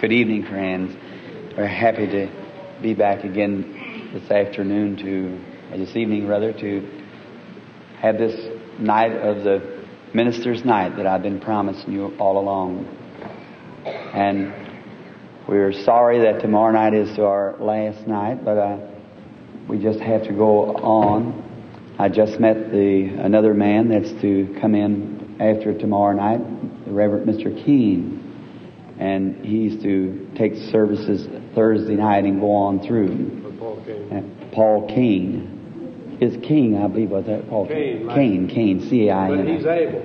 Good evening, friends. We're happy to be back again this afternoon to, this evening rather, to have this night of the minister's night that I've been promising you all along. And we're sorry that tomorrow night is our last night, but uh, we just have to go on. I just met the another man that's to come in after tomorrow night, the Reverend Mr. Keene and he's to take services Thursday night and go on through. Paul. Uh, Paul King. Is King, I believe, was that Paul Cain, Cain, Cain, C-A-I-N. But he's able.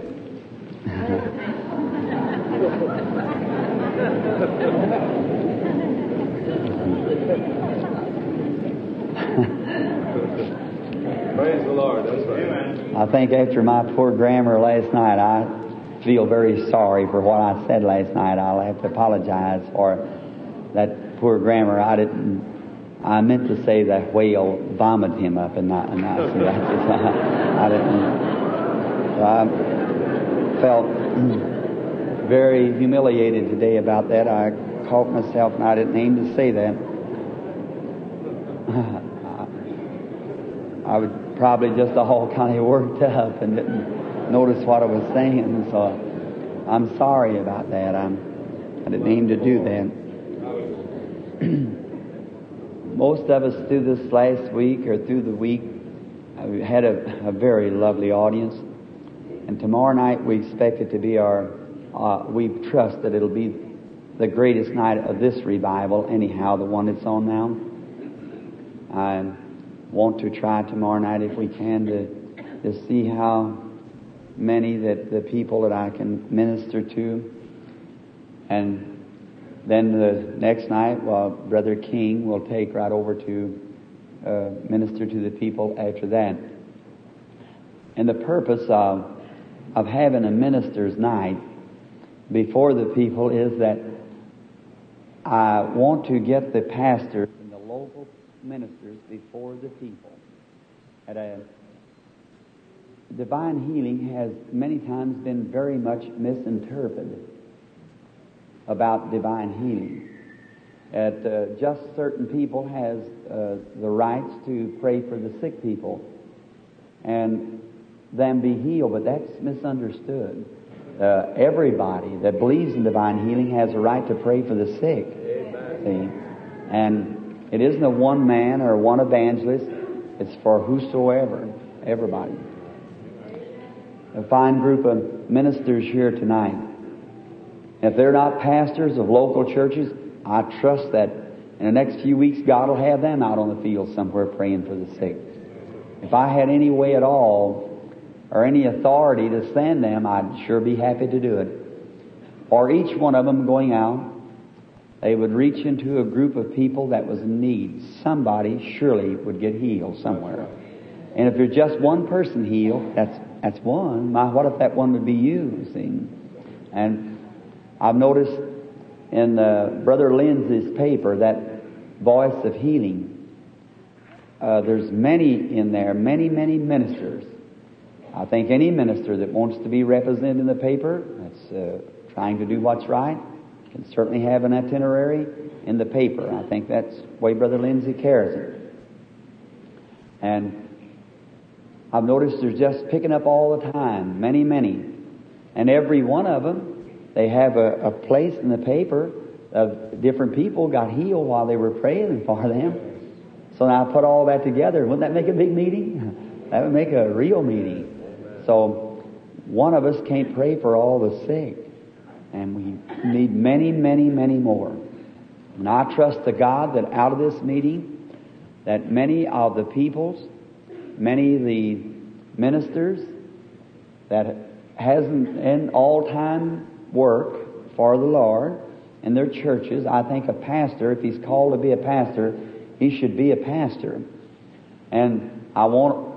Praise the Lord. That's right. I think after my poor grammar last night, I feel very sorry for what I said last night. I'll have to apologize for that poor grammar. I didn't. I meant to say that whale vomited him up, and not. And so that's just, I, didn't. So I felt very humiliated today about that. I caught myself, and I didn't aim to say that. I was probably just all kind of worked up and didn't notice what I was saying. So I'm sorry about that. I'm, I didn't mean to do that. Most of us through this last week or through the week uh, we had a, a very lovely audience. And tomorrow night we expect it to be our, uh, we trust that it'll be the greatest night of this revival, anyhow, the one that's on now. I want to try tomorrow night if we can to, to see how many that the people that I can minister to. And then the next night, well, Brother King will take right over to uh, minister to the people after that. And the purpose of, of having a minister's night before the people is that I want to get the pastors and the local ministers before the people. At a divine healing has many times been very much misinterpreted about divine healing. That uh, just certain people has uh, the rights to pray for the sick people and them be healed, but that's misunderstood. Uh, everybody that believes in divine healing has a right to pray for the sick. See? And it isn't a one man or one evangelist. It's for whosoever, everybody. A fine group of ministers here tonight. If they're not pastors of local churches, I trust that in the next few weeks God will have them out on the field somewhere praying for the sick. If I had any way at all or any authority to send them, I'd sure be happy to do it. Or each one of them going out, they would reach into a group of people that was in need. Somebody surely would get healed somewhere. And if there's just one person healed, that's that's one. My, what if that one would be you? See, and I've noticed in uh, Brother Lindsay's paper that voice of healing. Uh, there's many in there, many many ministers. I think any minister that wants to be represented in the paper, that's uh, trying to do what's right, can certainly have an itinerary in the paper. I think that's the way Brother Lindsay carries it. And I've noticed they're just picking up all the time, many, many. And every one of them, they have a, a place in the paper of different people got healed while they were praying for them. So now I put all that together. Wouldn't that make a big meeting? that would make a real meeting. So one of us can't pray for all the sick. And we need many, many, many more. And I trust to God that out of this meeting, that many of the peoples, many of the ministers that hasn't in all time work for the Lord in their churches, I think a pastor, if he's called to be a pastor, he should be a pastor. And I want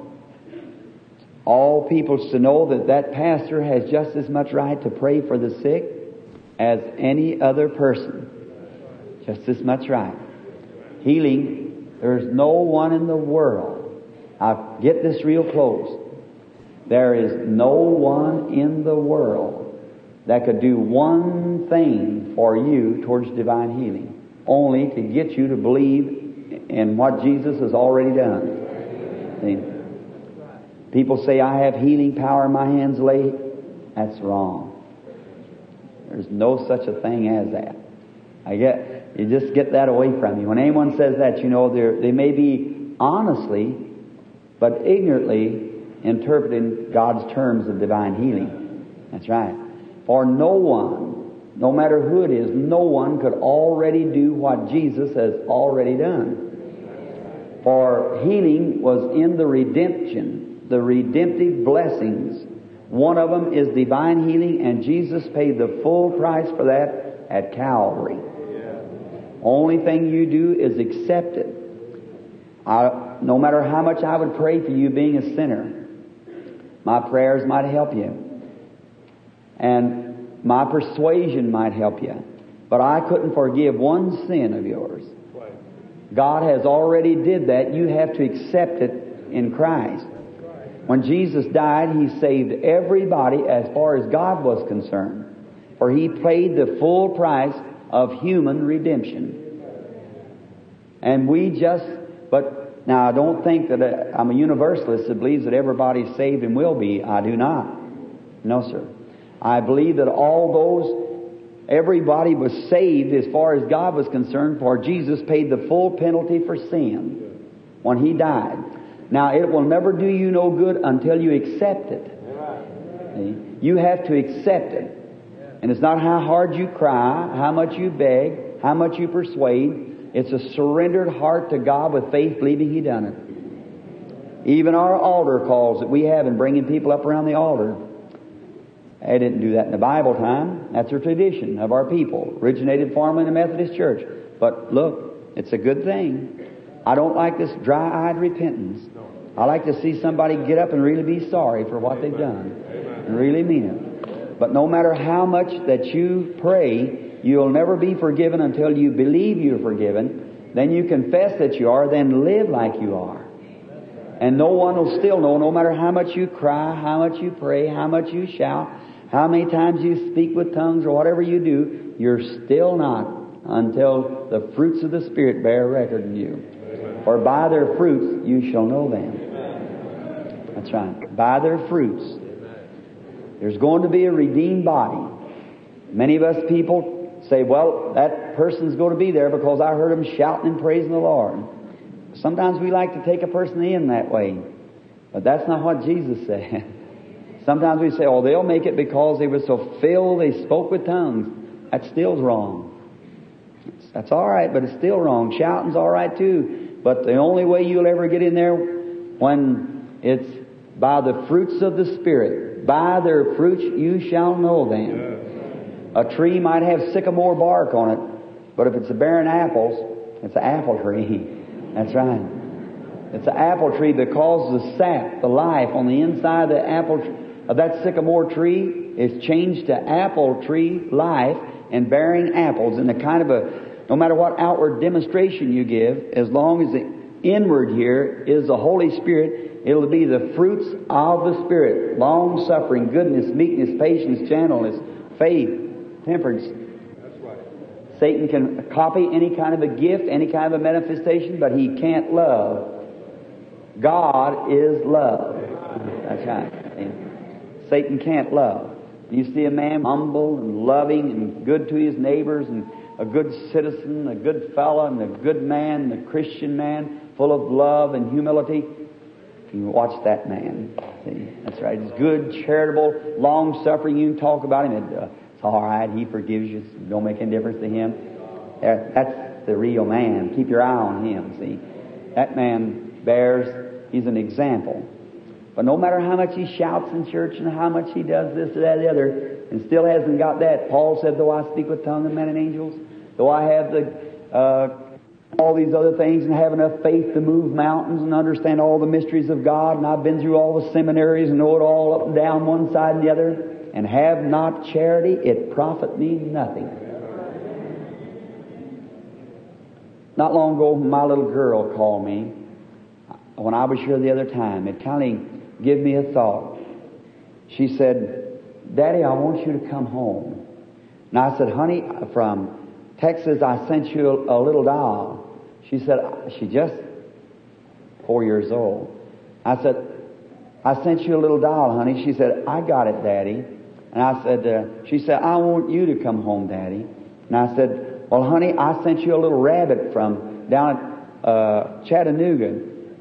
all peoples to know that that pastor has just as much right to pray for the sick as any other person. Just as much right. Healing, there's no one in the world. I'll get this real close. There is no one in the world that could do one thing for you towards divine healing, only to get you to believe in what Jesus has already done. See? People say, I have healing power in my hands laid. That's wrong. There's no such a thing as that. I get, you just get that away from you. When anyone says that, you know, they may be honestly, but ignorantly interpreting God's terms of divine healing. That's right. For no one, no matter who it is, no one could already do what Jesus has already done. For healing was in the redemption, the redemptive blessings. One of them is divine healing, and Jesus paid the full price for that at Calvary. Only thing you do is accept it. I, no matter how much I would pray for you being a sinner, my prayers might help you. And my persuasion might help you. But I couldn't forgive one sin of yours. God has already did that. You have to accept it in Christ. When Jesus died, He saved everybody as far as God was concerned. For He paid the full price of human redemption. And we just, but now I don't think that uh, I'm a universalist that believes that everybody's saved and will be. I do not. No, sir. I believe that all those, everybody was saved as far as God was concerned, for Jesus paid the full penalty for sin when He died. Now, it will never do you no good until you accept it. See? You have to accept it. And it's not how hard you cry, how much you beg, how much you persuade. It's a surrendered heart to God with faith, believing He done it. Even our altar calls that we have in bringing people up around the altar. They didn't do that in the Bible time. That's a tradition of our people, originated formerly in the Methodist Church. But look, it's a good thing. I don't like this dry-eyed repentance. I like to see somebody get up and really be sorry for what they've done and really mean it. But no matter how much that you pray, you'll never be forgiven until you believe you're forgiven. Then you confess that you are, then live like you are. And no one will still know, no matter how much you cry, how much you pray, how much you shout, how many times you speak with tongues or whatever you do, you're still not until the fruits of the Spirit bear record in you. For by their fruits you shall know them. That's right. By their fruits. There's going to be a redeemed body. Many of us people say, well, that person's going to be there because I heard him shouting and praising the Lord. Sometimes we like to take a person in that way. But that's not what Jesus said. Sometimes we say, oh, they'll make it because they were so filled they spoke with tongues. That still's wrong. That's all right, but it's still wrong. Shouting's all right too. But the only way you'll ever get in there when it's by the fruits of the Spirit. By their fruits you shall know them. A tree might have sycamore bark on it, but if it's a bearing apples, it's an apple tree. That's right. It's an apple tree because the sap, the life on the inside of the apple of that sycamore tree is changed to apple tree life and bearing apples in a kind of a no matter what outward demonstration you give, as long as the inward here is the Holy Spirit, it'll be the fruits of the Spirit long suffering, goodness, meekness, patience, gentleness, faith, temperance. Satan can copy any kind of a gift, any kind of a manifestation, but he can't love. God is love. That's right. Satan can't love. You see a man humble and loving and good to his neighbors and a good citizen, a good fellow, and a good man, a Christian man, full of love and humility. You watch that man. See, that's right. He's good, charitable, long suffering. You can talk about him. It, uh, it's all right. He forgives you. It don't make any difference to him. That's the real man. Keep your eye on him. See, that man bears. He's an example. But no matter how much he shouts in church and how much he does this or that or the other, and still hasn't got that. Paul said, though I speak with tongues of men and angels, though I have the, uh, all these other things and have enough faith to move mountains and understand all the mysteries of God, and I've been through all the seminaries and know it all up and down one side and the other, and have not charity, it profit me nothing. Not long ago, my little girl called me when I was here the other time. It kind of gave me a thought. She said, Daddy, I want you to come home. And I said, honey, from Texas, I sent you a, a little doll. She said, she just four years old. I said, I sent you a little doll, honey. She said, I got it, Daddy. And I said, uh, she said, I want you to come home, Daddy. And I said, well, honey, I sent you a little rabbit from down at uh, Chattanooga.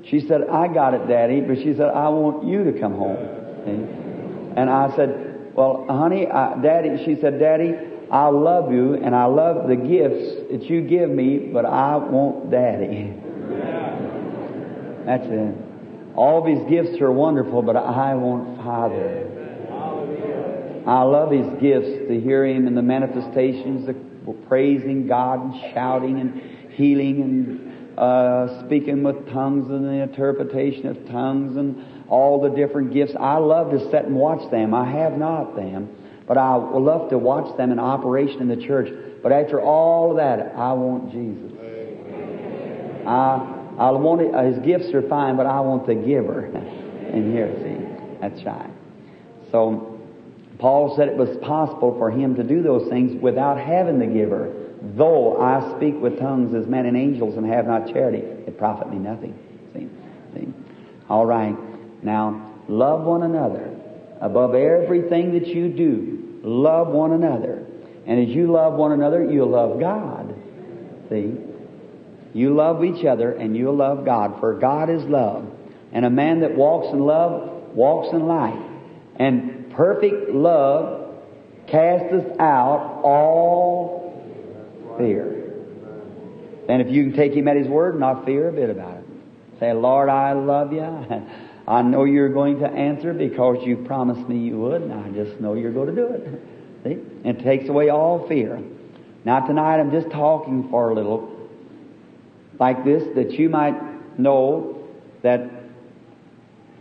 She said, I got it, Daddy. But she said, I want you to come home. And I said, well, honey, I, Daddy, she said, Daddy, I love you and I love the gifts that you give me, but I want Daddy. That's it. All of His gifts are wonderful, but I want Father. I love His gifts to hear Him in the manifestations, of praising God and shouting and healing and uh, speaking with tongues and the interpretation of tongues and all the different gifts. I love to sit and watch them. I have not them, but I love to watch them in operation in the church. But after all of that, I want Jesus. I I want it, uh, his gifts are fine, but I want the giver in here. See, that's right. So Paul said it was possible for him to do those things without having the giver. Though I speak with tongues as men and angels and have not charity, it profit me nothing. See, see. All right. Now love one another above everything that you do. Love one another, and as you love one another, you'll love God. See. You love each other and you'll love God, for God is love. And a man that walks in love walks in light. And perfect love casteth out all fear. And if you can take him at his word, not fear a bit about it. Say, Lord, I love you. I know you're going to answer because you promised me you would, and I just know you're going to do it. See? It takes away all fear. Now tonight I'm just talking for a little like this that you might know that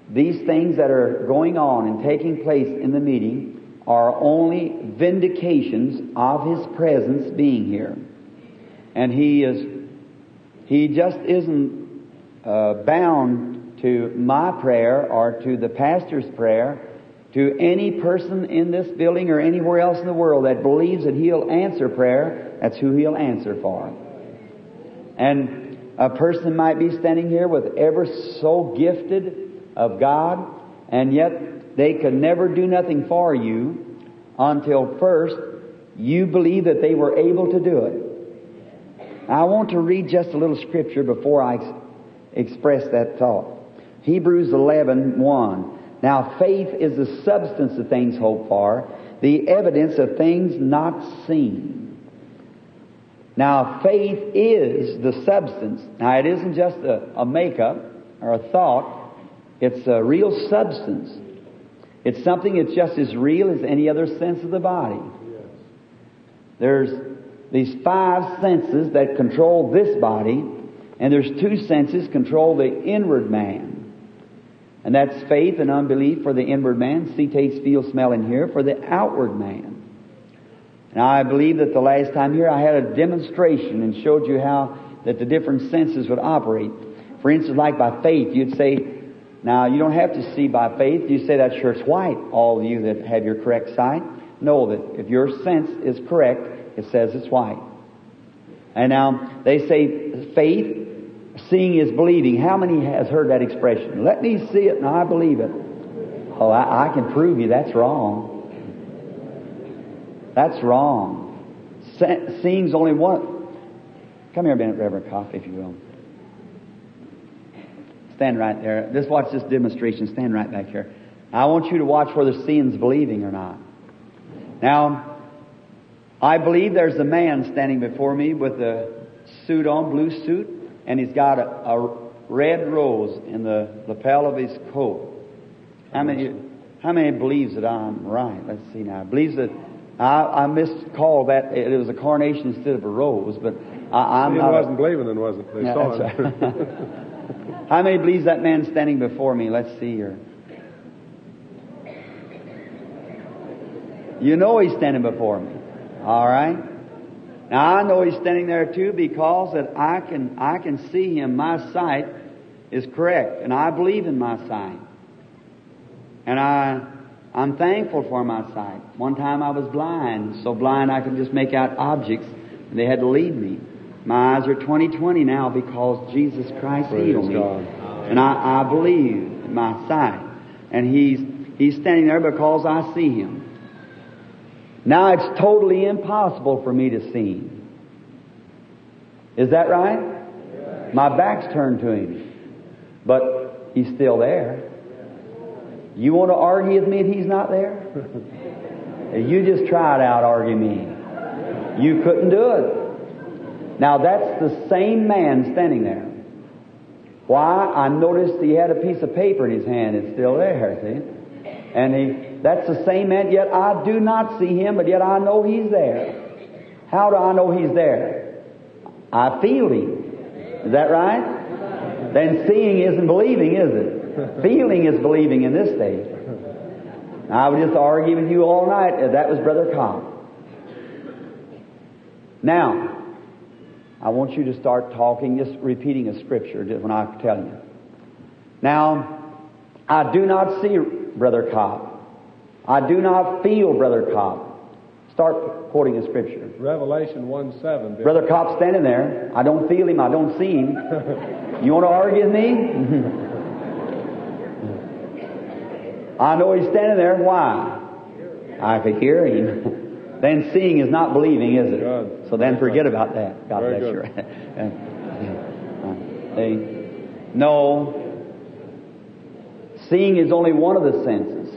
these things that are going on and taking place in the meeting are only vindications of His presence being here. And He is, He just isn't uh, bound to my prayer or to the pastor's prayer, to any person in this building or anywhere else in the world that believes that He'll answer prayer, that's who He'll answer for. And a person might be standing here with ever so gifted of God, and yet they could never do nothing for you until first you believe that they were able to do it. I want to read just a little scripture before I ex- express that thought. Hebrews 11, 1. Now faith is the substance of things hoped for, the evidence of things not seen. Now, faith is the substance. Now, it isn't just a, a makeup or a thought. It's a real substance. It's something that's just as real as any other sense of the body. There's these five senses that control this body, and there's two senses control the inward man. And that's faith and unbelief for the inward man, see, taste, feel, smell, and hear for the outward man. Now, I believe that the last time here I had a demonstration and showed you how that the different senses would operate. For instance, like by faith, you'd say, now you don't have to see by faith. You say that shirt's white, all of you that have your correct sight. Know that if your sense is correct, it says it's white. And now they say faith, seeing is believing. How many has heard that expression? Let me see it and I believe it. Oh, I, I can prove you that's wrong. That's wrong. Seeing's only one. Come here, Bennett Reverend Coffee, if you will. Stand right there. Just watch this demonstration. Stand right back here. I want you to watch whether seeing's believing or not. Now, I believe there's a man standing before me with a suit on, blue suit, and he's got a, a red rose in the lapel of his coat. How many? How many believes that I'm right? Let's see now. Believes that I, I miscalled that. It was a carnation instead of a rose, but I, am not. Wasn't believing, then, was it? They yeah, saw it. Right. How many believes that man standing before me? Let's see here. You know he's standing before me. All right. Now I know he's standing there too because that I can I can see him. My sight is correct, and I believe in my sight. And I I'm thankful for my sight. One time I was blind, so blind I could just make out objects, and they had to lead me. My eyes are 20/20 now because Jesus Christ Praise healed me. God. And I, I believe in my sight. And He's, He's standing there because I see Him. Now it's totally impossible for me to see Him. Is that right? My back's turned to Him. But He's still there. You want to argue with me if He's not there? you just try it out, argue me. You couldn't do it. Now that's the same man standing there. Why? I noticed he had a piece of paper in his hand. It's still there, see? And he, that's the same man, yet I do not see him, but yet I know he's there. How do I know he's there? I feel him. Is that right? Then seeing isn't believing, is it? Feeling is believing in this day. I would just argue with you all night. That was Brother Cobb. Now, I want you to start talking, just repeating a scripture when I tell you. Now, I do not see Brother Cobb. I do not feel Brother Cobb. Start quoting a scripture. Revelation 1 7. Bill. Brother Cobb's standing there. I don't feel him. I don't see him. You want to argue with me? I know he's standing there. Why? I could hear him. Then seeing is not believing, is it? Good. So then forget about that. God Very bless you. See? No. Seeing is only one of the senses.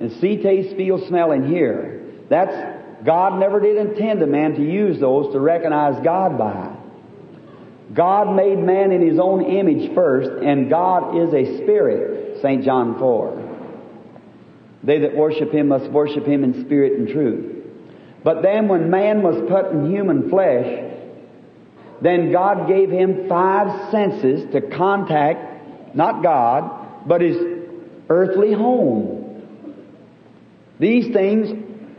And see, taste, feel, smell, and hear. That's God never did intend a man to use those to recognize God by. God made man in his own image first, and God is a spirit, St. John 4. They that worship him must worship him in spirit and truth. But then when man was put in human flesh, then God gave him five senses to contact, not God, but his earthly home. These things,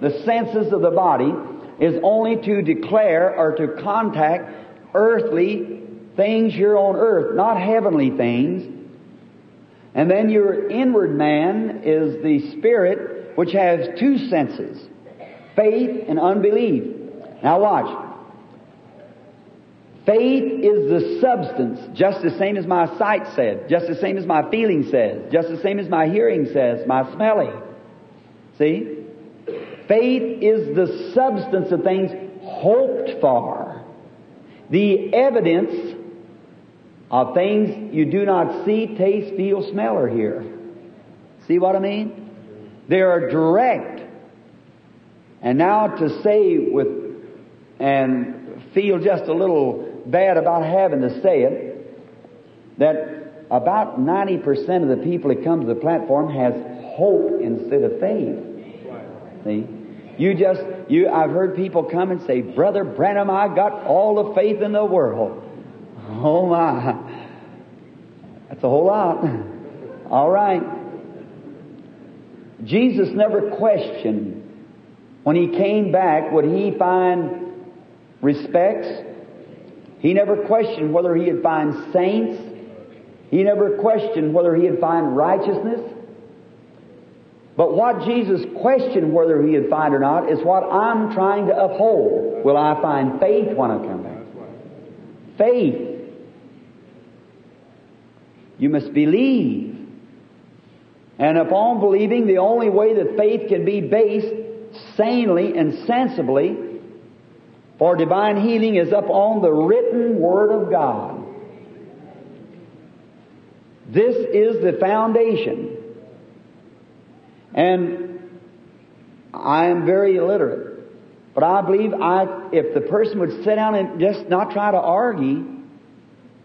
the senses of the body, is only to declare or to contact earthly things here on earth, not heavenly things. And then your inward man is the spirit which has two senses faith and unbelief. Now watch. Faith is the substance, just the same as my sight said, just the same as my feeling says, just the same as my hearing says, my smelling. See? Faith is the substance of things hoped for, the evidence of things you do not see, taste, feel, smell, or hear. See what I mean? They are direct. And now to say with, and feel just a little bad about having to say it, that about 90% of the people that come to the platform has hope instead of faith. See? You just, you, I've heard people come and say, Brother Branham, I got all the faith in the world. Oh my. That's a whole lot. All right. Jesus never questioned when he came back, would he find respects? He never questioned whether he'd find saints. He never questioned whether he'd find righteousness. But what Jesus questioned whether he'd find or not is what I'm trying to uphold. Will I find faith when I come back? Faith. You must believe. And upon believing, the only way that faith can be based sanely and sensibly for divine healing is upon the written Word of God. This is the foundation. And I am very illiterate. But I believe I, if the person would sit down and just not try to argue,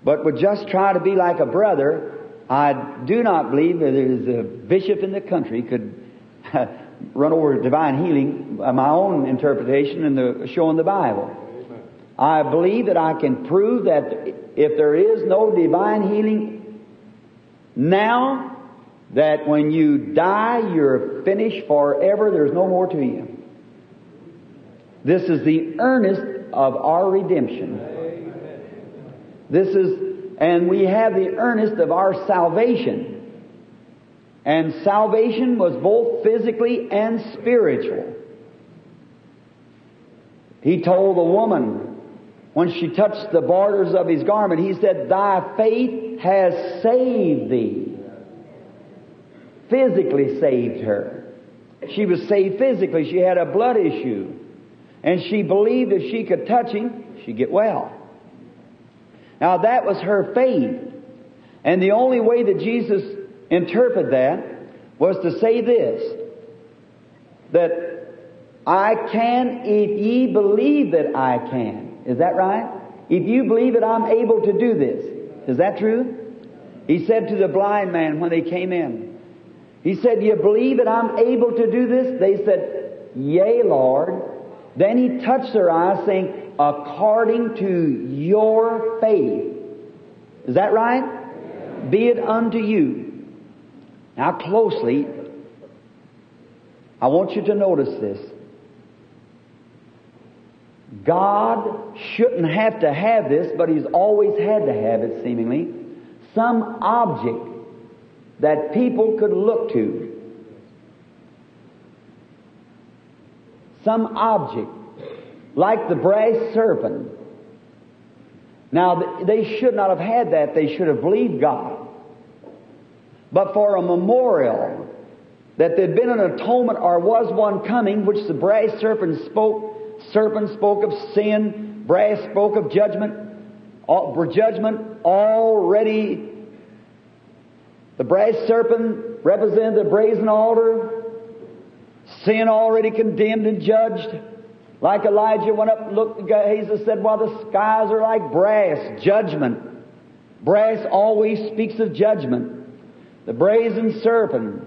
but would just try to be like a brother, I do not believe that there is a bishop in the country could run over divine healing by my own interpretation and the showing the Bible. I believe that I can prove that if there is no divine healing now, that when you die, you're finished forever. There's no more to you. This is the earnest of our redemption. This is, and we have the earnest of our salvation. And salvation was both physically and spiritual. He told the woman when she touched the borders of his garment, he said, Thy faith has saved thee. Physically saved her. She was saved physically. She had a blood issue. And she believed if she could touch him, she'd get well. Now that was her faith. And the only way that Jesus interpreted that was to say this, that I can if ye believe that I can. Is that right? If you believe that I'm able to do this. Is that true? He said to the blind man when they came in, He said, You believe that I'm able to do this? They said, Yea, Lord. Then he touched their eyes saying, according to your faith. Is that right? Be it unto you. Now closely, I want you to notice this. God shouldn't have to have this, but He's always had to have it, seemingly. Some object that people could look to. Some object, like the brass serpent. Now, they should not have had that. They should have believed God. But for a memorial that there'd been an atonement or was one coming, which the brass serpent spoke serpent spoke of sin, brass spoke of judgment, all, judgment already. The brass serpent represented the brazen altar, sin already condemned and judged. Like Elijah went up and looked, Gehazi said, Well, the skies are like brass, judgment. Brass always speaks of judgment. The brazen serpent,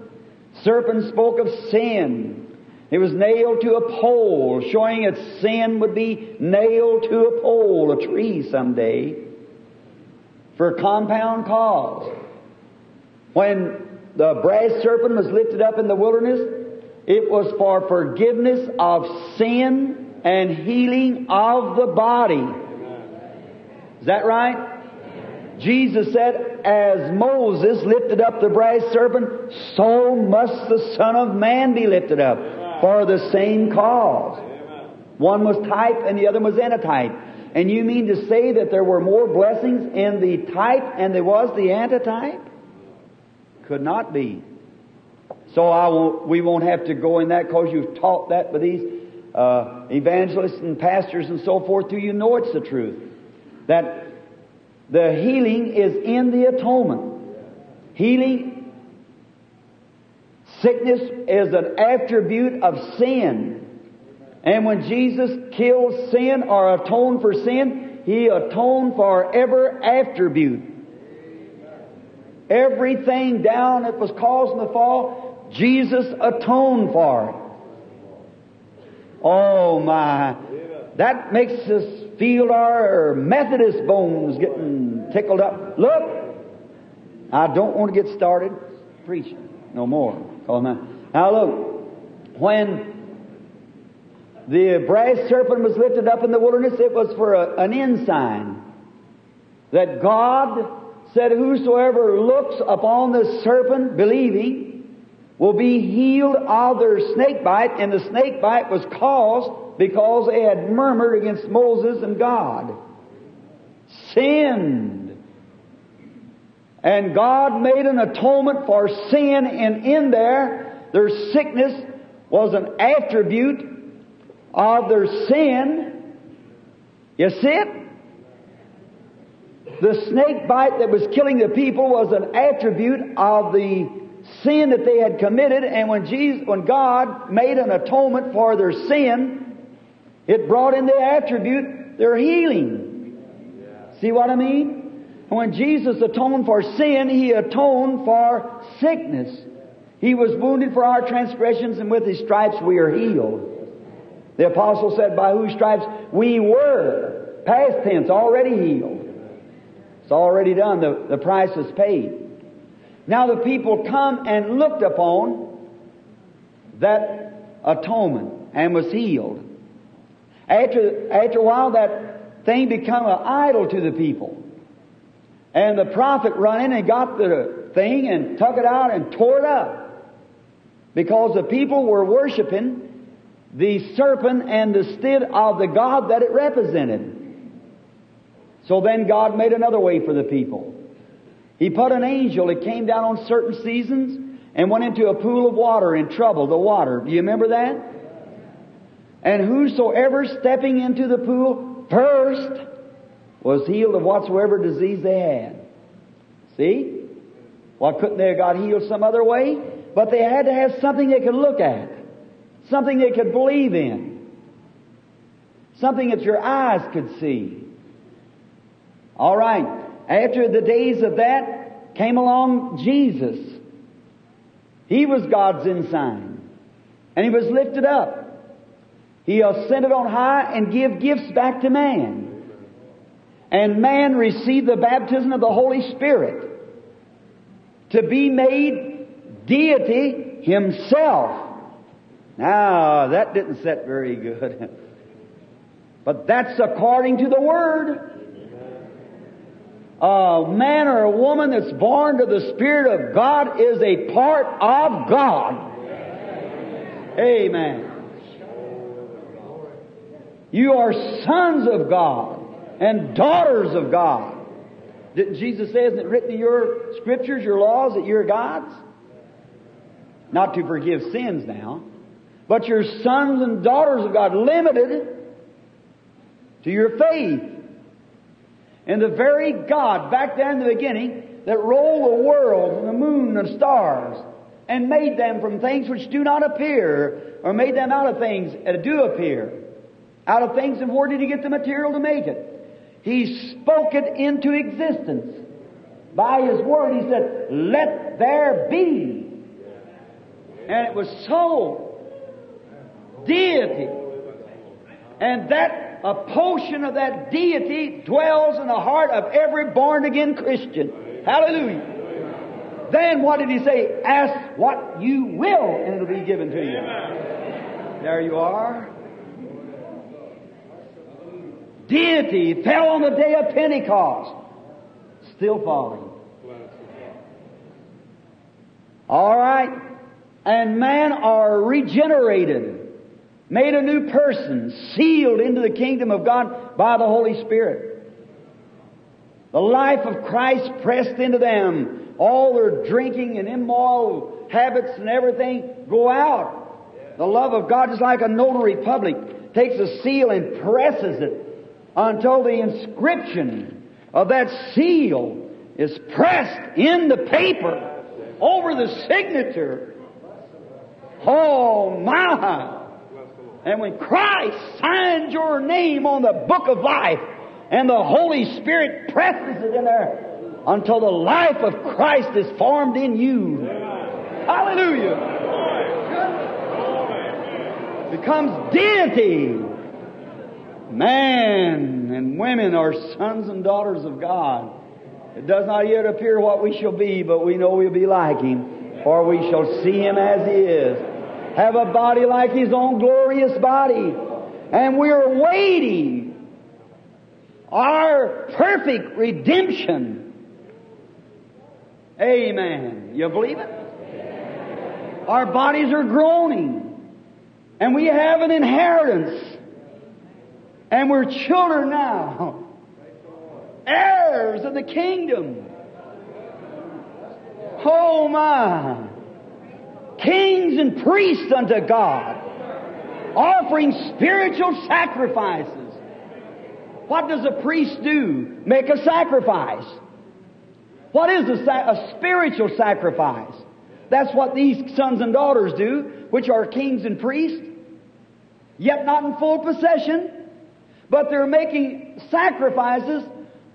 serpent spoke of sin. It was nailed to a pole, showing its sin would be nailed to a pole, a tree someday, for a compound cause. When the brass serpent was lifted up in the wilderness, it was for forgiveness of sin and healing of the body. Is that right? Jesus said, as Moses lifted up the brass serpent, so must the Son of Man be lifted up for the same cause. One was type and the other was antitype. And you mean to say that there were more blessings in the type and there was the antitype? Could not be. So I won't, we won't have to go in that because you've taught that with these uh, evangelists and pastors and so forth to you know it's the truth. That the healing is in the atonement. Healing Sickness is an attribute of sin. And when Jesus killed sin or atoned for sin, He atoned for every attribute. Everything down that was causing the fall, Jesus atoned for it. Oh my. That makes us feel our Methodist bones getting tickled up. Look, I don't want to get started preaching no more. Now look, when the brass serpent was lifted up in the wilderness, it was for a, an ensign that God said, Whosoever looks upon the serpent believing will be healed of their snake bite, and the snake bite was caused because they had murmured against Moses and God. Sinned. And God made an atonement for sin, and in there, their sickness was an attribute of their sin. You see it? The snake bite that was killing the people was an attribute of the sin that they had committed, and when Jesus, when God made an atonement for their sin, it brought in the attribute, their healing. See what I mean? when Jesus atoned for sin, He atoned for sickness. He was wounded for our transgressions, and with His stripes we are healed. The apostle said, by whose stripes we were, past tense, already healed. It's already done. The, the price is paid. Now the people come and looked upon that atonement and was healed. After, after a while, that thing become an idol to the people. And the prophet run in and got the thing and took it out and tore it up. Because the people were worshiping the serpent and the stead of the God that it represented. So then God made another way for the people. He put an angel that came down on certain seasons and went into a pool of water and troubled the water. Do you remember that? And whosoever stepping into the pool first was healed of whatsoever disease they had. See? Why couldn't they have got healed some other way? But they had to have something they could look at. Something they could believe in. Something that your eyes could see. All right. After the days of that came along Jesus. He was God's ensign. And he was lifted up. He ascended on high and give gifts back to man. And man received the baptism of the Holy Spirit to be made deity himself. Now, that didn't set very good. but that's according to the Word. A man or a woman that's born to the Spirit of God is a part of God. Amen. You are sons of God and daughters of God. Didn't Jesus say, isn't it written in your scriptures, your laws, that you're God's? Not to forgive sins now, but you're sons and daughters of God, limited to your faith. And the very God, back there in the beginning, that rolled the world and the moon and the stars, and made them from things which do not appear, or made them out of things that do appear. Out of things, and where did he get the material to make it? He spoke it into existence. By his word, he said, Let there be. And it was so. Deity. And that, a portion of that deity dwells in the heart of every born again Christian. Hallelujah. Then what did he say? Ask what you will, and it'll be given to you. There you are deity fell on the day of Pentecost. Still falling. All right. And man are regenerated, made a new person, sealed into the kingdom of God by the Holy Spirit. The life of Christ pressed into them. All their drinking and immoral habits and everything go out. The love of God is like a notary public. Takes a seal and presses it until the inscription of that seal is pressed in the paper over the signature. Oh my! And when Christ signs your name on the book of life and the Holy Spirit presses it in there until the life of Christ is formed in you. Hallelujah! Becomes deity. Man and women are sons and daughters of God. It does not yet appear what we shall be, but we know we'll be like Him, for we shall see Him as He is. Have a body like His own glorious body. And we are waiting our perfect redemption. Amen. You believe it? Our bodies are groaning. And we have an inheritance. And we're children now. Heirs of the kingdom. Oh my. Kings and priests unto God. Offering spiritual sacrifices. What does a priest do? Make a sacrifice. What is a, sa- a spiritual sacrifice? That's what these sons and daughters do, which are kings and priests, yet not in full possession, but they're making sacrifices,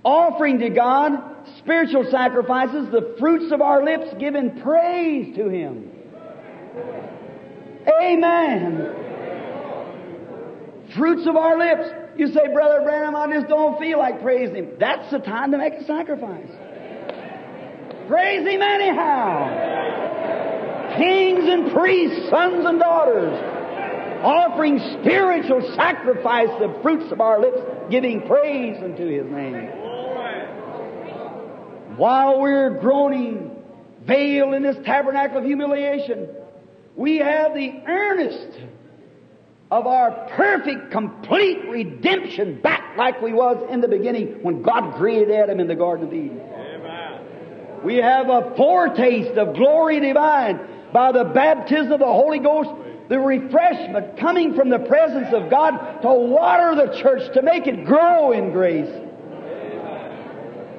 offering to God spiritual sacrifices, the fruits of our lips, giving praise to Him. Amen. Fruits of our lips. You say, Brother Branham, I just don't feel like praising Him. That's the time to make a sacrifice. Praise Him anyhow. Kings and priests, sons and daughters offering spiritual sacrifice, the fruits of our lips, giving praise unto His name. While we're groaning veiled in this tabernacle of humiliation, we have the earnest of our perfect, complete redemption back like we was in the beginning when God created Adam in the Garden of Eden. We have a foretaste of glory divine by the baptism of the Holy Ghost, the refreshment coming from the presence of God to water the church, to make it grow in grace.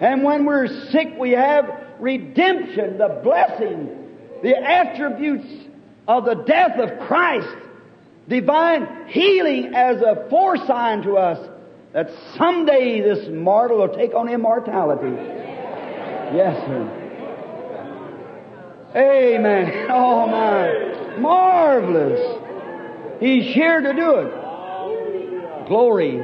And when we're sick, we have redemption, the blessing, the attributes of the death of Christ, divine healing as a foresign to us that someday this mortal will take on immortality. Yes, sir. Amen. Oh my. Marvelous. He's here to do it. Glory.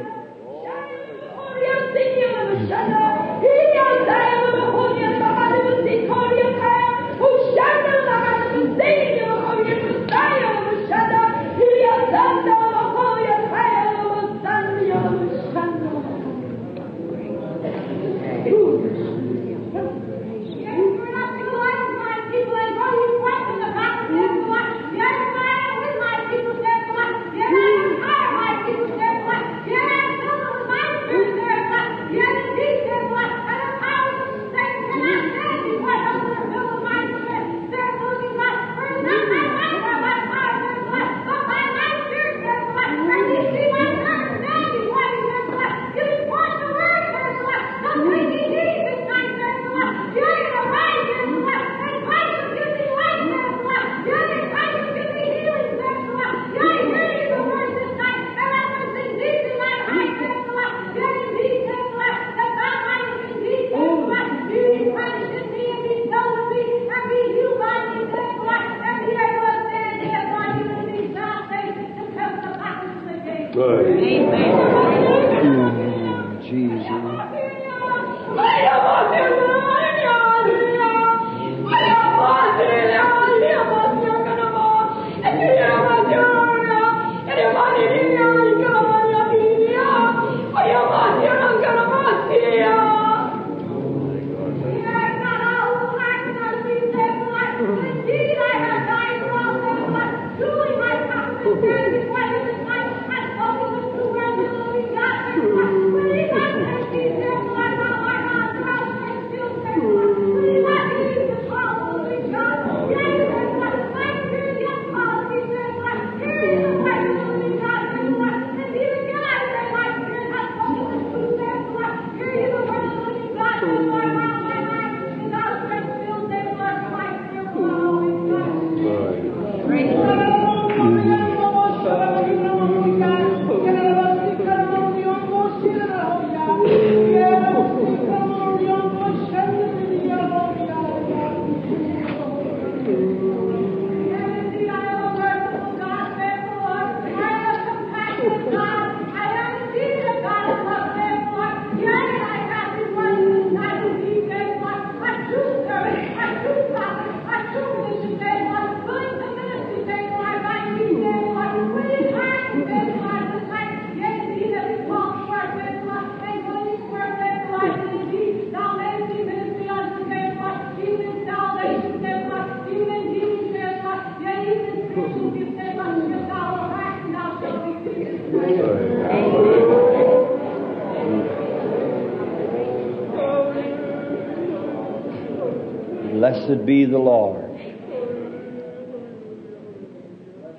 Be the Lord.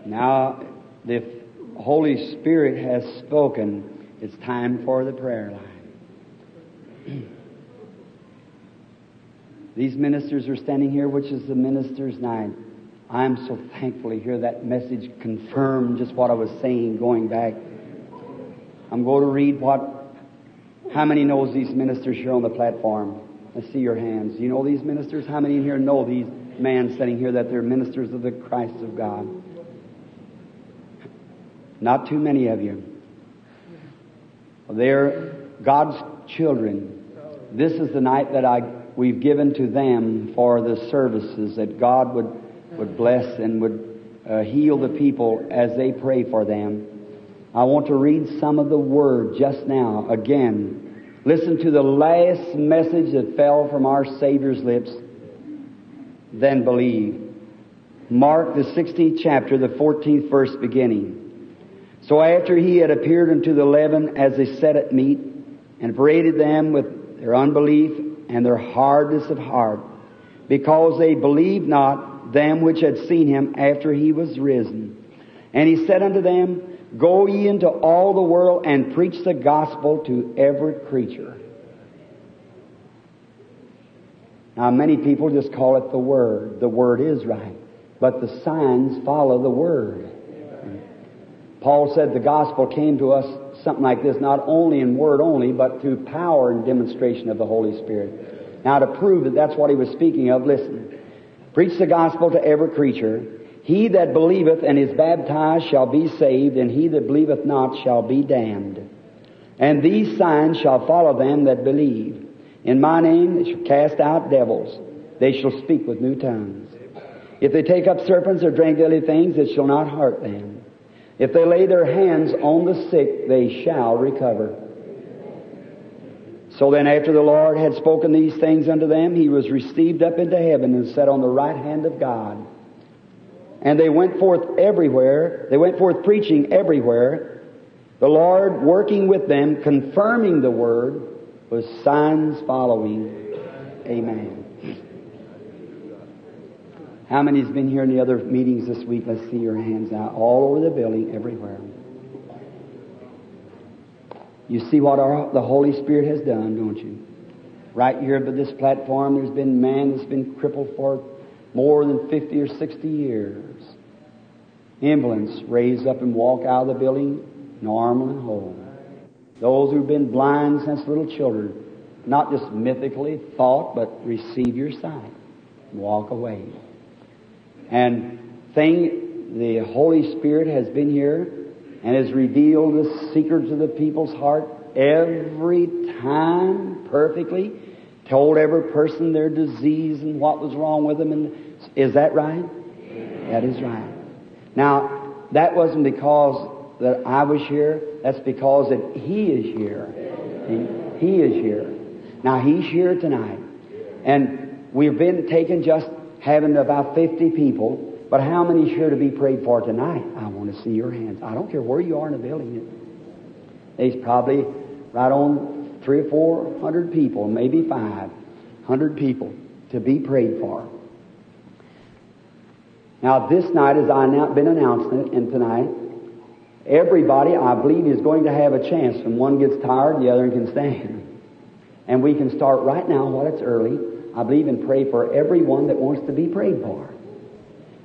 Now, the Holy Spirit has spoken. It's time for the prayer line. These ministers are standing here, which is the minister's night. I'm so thankful to hear that message confirm just what I was saying going back. I'm going to read what, how many knows these ministers here on the platform? I see your hands. You know these ministers? How many in here know these men sitting here that they're ministers of the Christ of God? Not too many of you. They're God's children. This is the night that I we've given to them for the services that God would would bless and would uh, heal the people as they pray for them. I want to read some of the word just now again Listen to the last message that fell from our Savior's lips. then believe. Mark the 16th chapter, the 14th verse beginning. So after he had appeared unto the eleven as they sat at meat, and paraded them with their unbelief and their hardness of heart, because they believed not them which had seen him after he was risen. And he said unto them, Go ye into all the world and preach the gospel to every creature. Now, many people just call it the Word. The Word is right. But the signs follow the Word. Paul said the gospel came to us something like this, not only in word only, but through power and demonstration of the Holy Spirit. Now, to prove that that's what he was speaking of, listen. Preach the gospel to every creature. He that believeth and is baptized shall be saved, and he that believeth not shall be damned. And these signs shall follow them that believe. In my name they shall cast out devils. They shall speak with new tongues. If they take up serpents or drink deadly things, it shall not hurt them. If they lay their hands on the sick, they shall recover. So then, after the Lord had spoken these things unto them, he was received up into heaven and sat on the right hand of God. And they went forth everywhere. They went forth preaching everywhere. The Lord working with them, confirming the word, with signs following. Amen. How many's been here in the other meetings this week? Let's see your hands out. All over the building, everywhere. You see what our, the Holy Spirit has done, don't you? Right here at this platform, there's been man that's been crippled for more than 50 or 60 years. Invalids raise up and walk out of the building normal and whole. Those who've been blind since little children, not just mythically thought, but receive your sight. Walk away. And thing, the Holy Spirit has been here and has revealed the secrets of the people's heart every time perfectly. Told every person their disease and what was wrong with them. And is that right? That is right. Now, that wasn't because that I was here. That's because that He is here. He, is here. Now He's here tonight. And we've been taken just having about 50 people, but how many here to be prayed for tonight? I want to see your hands. I don't care where you are in the building. There's probably right on three or four hundred people, maybe five hundred people to be prayed for. Now, this night, as I have been announcing and tonight, everybody, I believe, is going to have a chance. When one gets tired, the other can stand. And we can start right now while it's early I believe and pray for everyone that wants to be prayed for.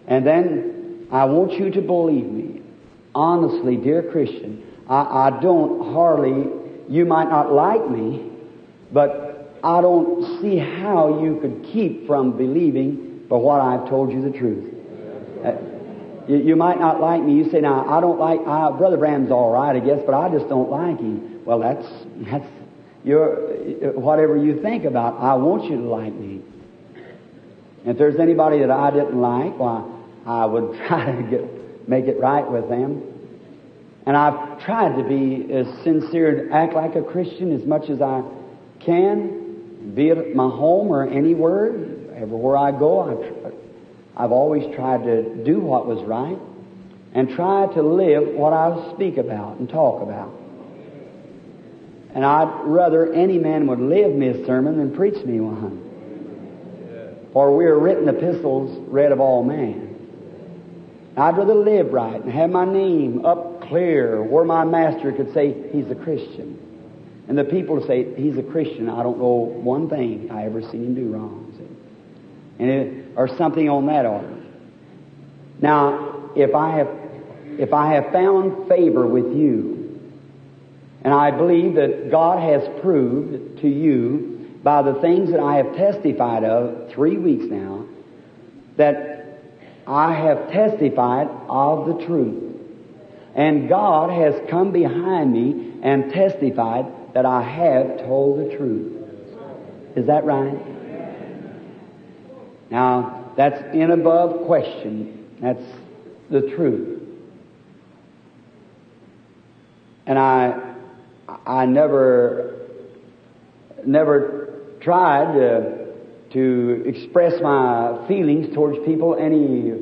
And then I want you to believe me. Honestly, dear Christian, I, I don't hardly, you might not like me, but I don't see how you could keep from believing for what I've told you the truth. You, might not like me. You say, now, I don't like, uh, Brother Branham's all right, I guess, but I just don't like him. Well, that's, that's your, whatever you think about, I want you to like me. If there's anybody that I didn't like, well, I would try to get, make it right with them. And I've tried to be as sincere and act like a Christian as much as I can, be it at my home or anywhere, everywhere I go. I've, I've always tried to do what was right and try to live what I speak about and talk about. And I'd rather any man would live me a sermon than preach me one. For we are written epistles read of all men. I'd rather live right and have my name up clear where my master could say he's a Christian. And the people say he's a Christian. I don't know one thing I ever seen him do wrong. See? And or something on that order. Now, if I have if I have found favor with you, and I believe that God has proved to you by the things that I have testified of three weeks now that I have testified of the truth. And God has come behind me and testified that I have told the truth. Is that right? Now, that's in above question. That's the truth. And I I never, never tried to to express my feelings towards people any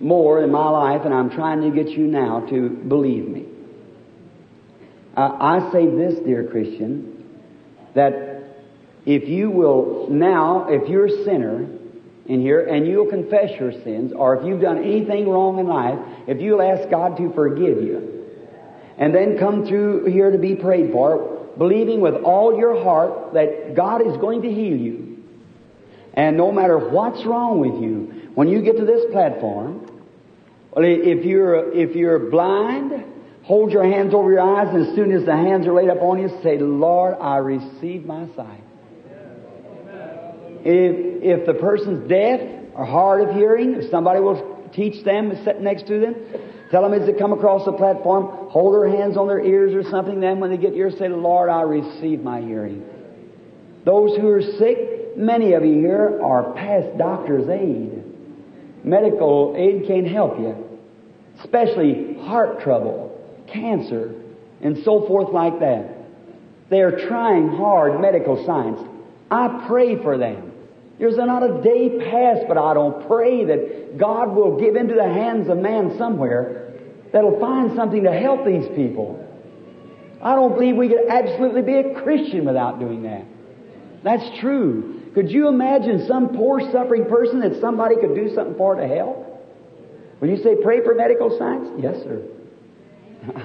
more in my life, and I'm trying to get you now to believe me. Uh, I say this, dear Christian, that if you will now, if you're a sinner in here and you'll confess your sins, or if you've done anything wrong in life, if you'll ask God to forgive you, and then come through here to be prayed for, believing with all your heart that God is going to heal you. And no matter what's wrong with you, when you get to this platform, well, if you're, if you're blind, hold your hands over your eyes, and as soon as the hands are laid up on you, say, Lord, I receive my sight. If, if the person's deaf or hard of hearing, if somebody will teach them, sit next to them, tell them as they come across the platform, hold their hands on their ears or something, then when they get here, say, Lord, I receive my hearing. Those who are sick, many of you here are past doctor's aid. Medical aid can't help you. Especially heart trouble, cancer, and so forth like that. They are trying hard medical science. I pray for them. There's not a day passed, but I don't pray that God will give into the hands of man somewhere that'll find something to help these people. I don't believe we could absolutely be a Christian without doing that. That's true. Could you imagine some poor suffering person that somebody could do something for to help? When you say pray for medical science, yes, sir.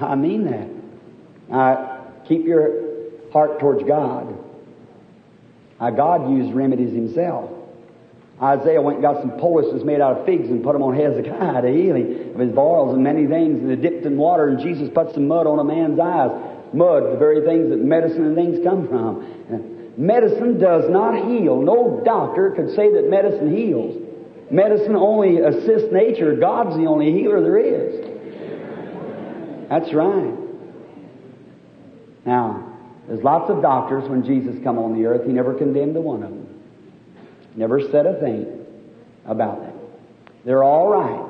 I mean that. Uh, keep your heart towards God. Uh, God used remedies himself. Isaiah went and got some poultices made out of figs and put them on Hezekiah to heal him of his boils and many things. And they dipped in water, and Jesus put some mud on a man's eyes. Mud, the very things that medicine and things come from. Medicine does not heal. No doctor could say that medicine heals. Medicine only assists nature. God's the only healer there is. That's right. Now, there's lots of doctors when Jesus come on the earth. He never condemned a one of them. Never said a thing about them. They're all right.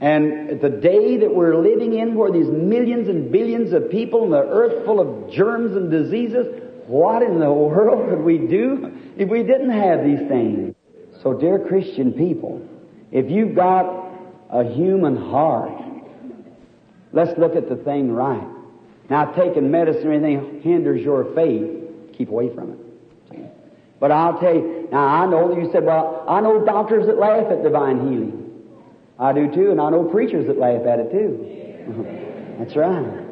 And the day that we're living in where these millions and billions of people and the earth full of germs and diseases, what in the world could we do if we didn't have these things? So dear Christian people, if you've got a human heart, let's look at the thing right. Now, taking medicine or anything hinders your faith. Keep away from it. But I'll tell you, now I know that you said, well, I know doctors that laugh at divine healing. I do too, and I know preachers that laugh at it too. That's right.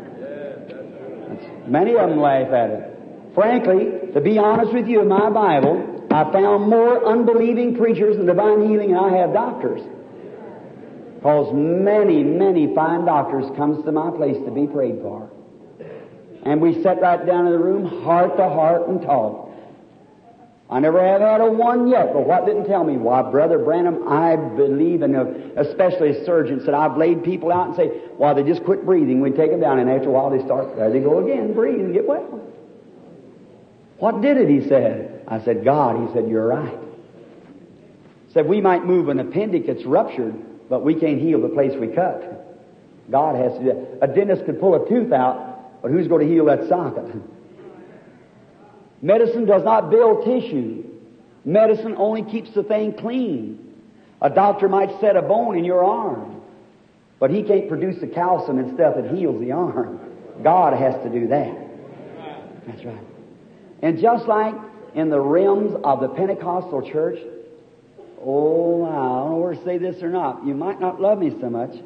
That's, many of them laugh at it. Frankly, to be honest with you, in my Bible, I found more unbelieving preachers in divine healing than I have doctors. Because many, many fine doctors comes to my place to be prayed for. And we sat right down in the room, heart to heart, and talked. I never have had a one yet, but what didn't tell me? Why, Brother Branham, I believe in, a, especially a surgeon said, I've laid people out and say, why, they just quit breathing. We take them down, and after a while they start, there they go again, breathe and get well. What did it, he said. I said, God. He said, you're right. Said, we might move an appendix that's ruptured, but we can't heal the place we cut. God has to do that. A dentist could pull a tooth out, but who's going to heal that socket? Medicine does not build tissue. Medicine only keeps the thing clean. A doctor might set a bone in your arm, but he can't produce the calcium and stuff that heals the arm. God has to do that. That's right. And just like in the realms of the Pentecostal church, oh, I don't know where to say this or not. You might not love me so much.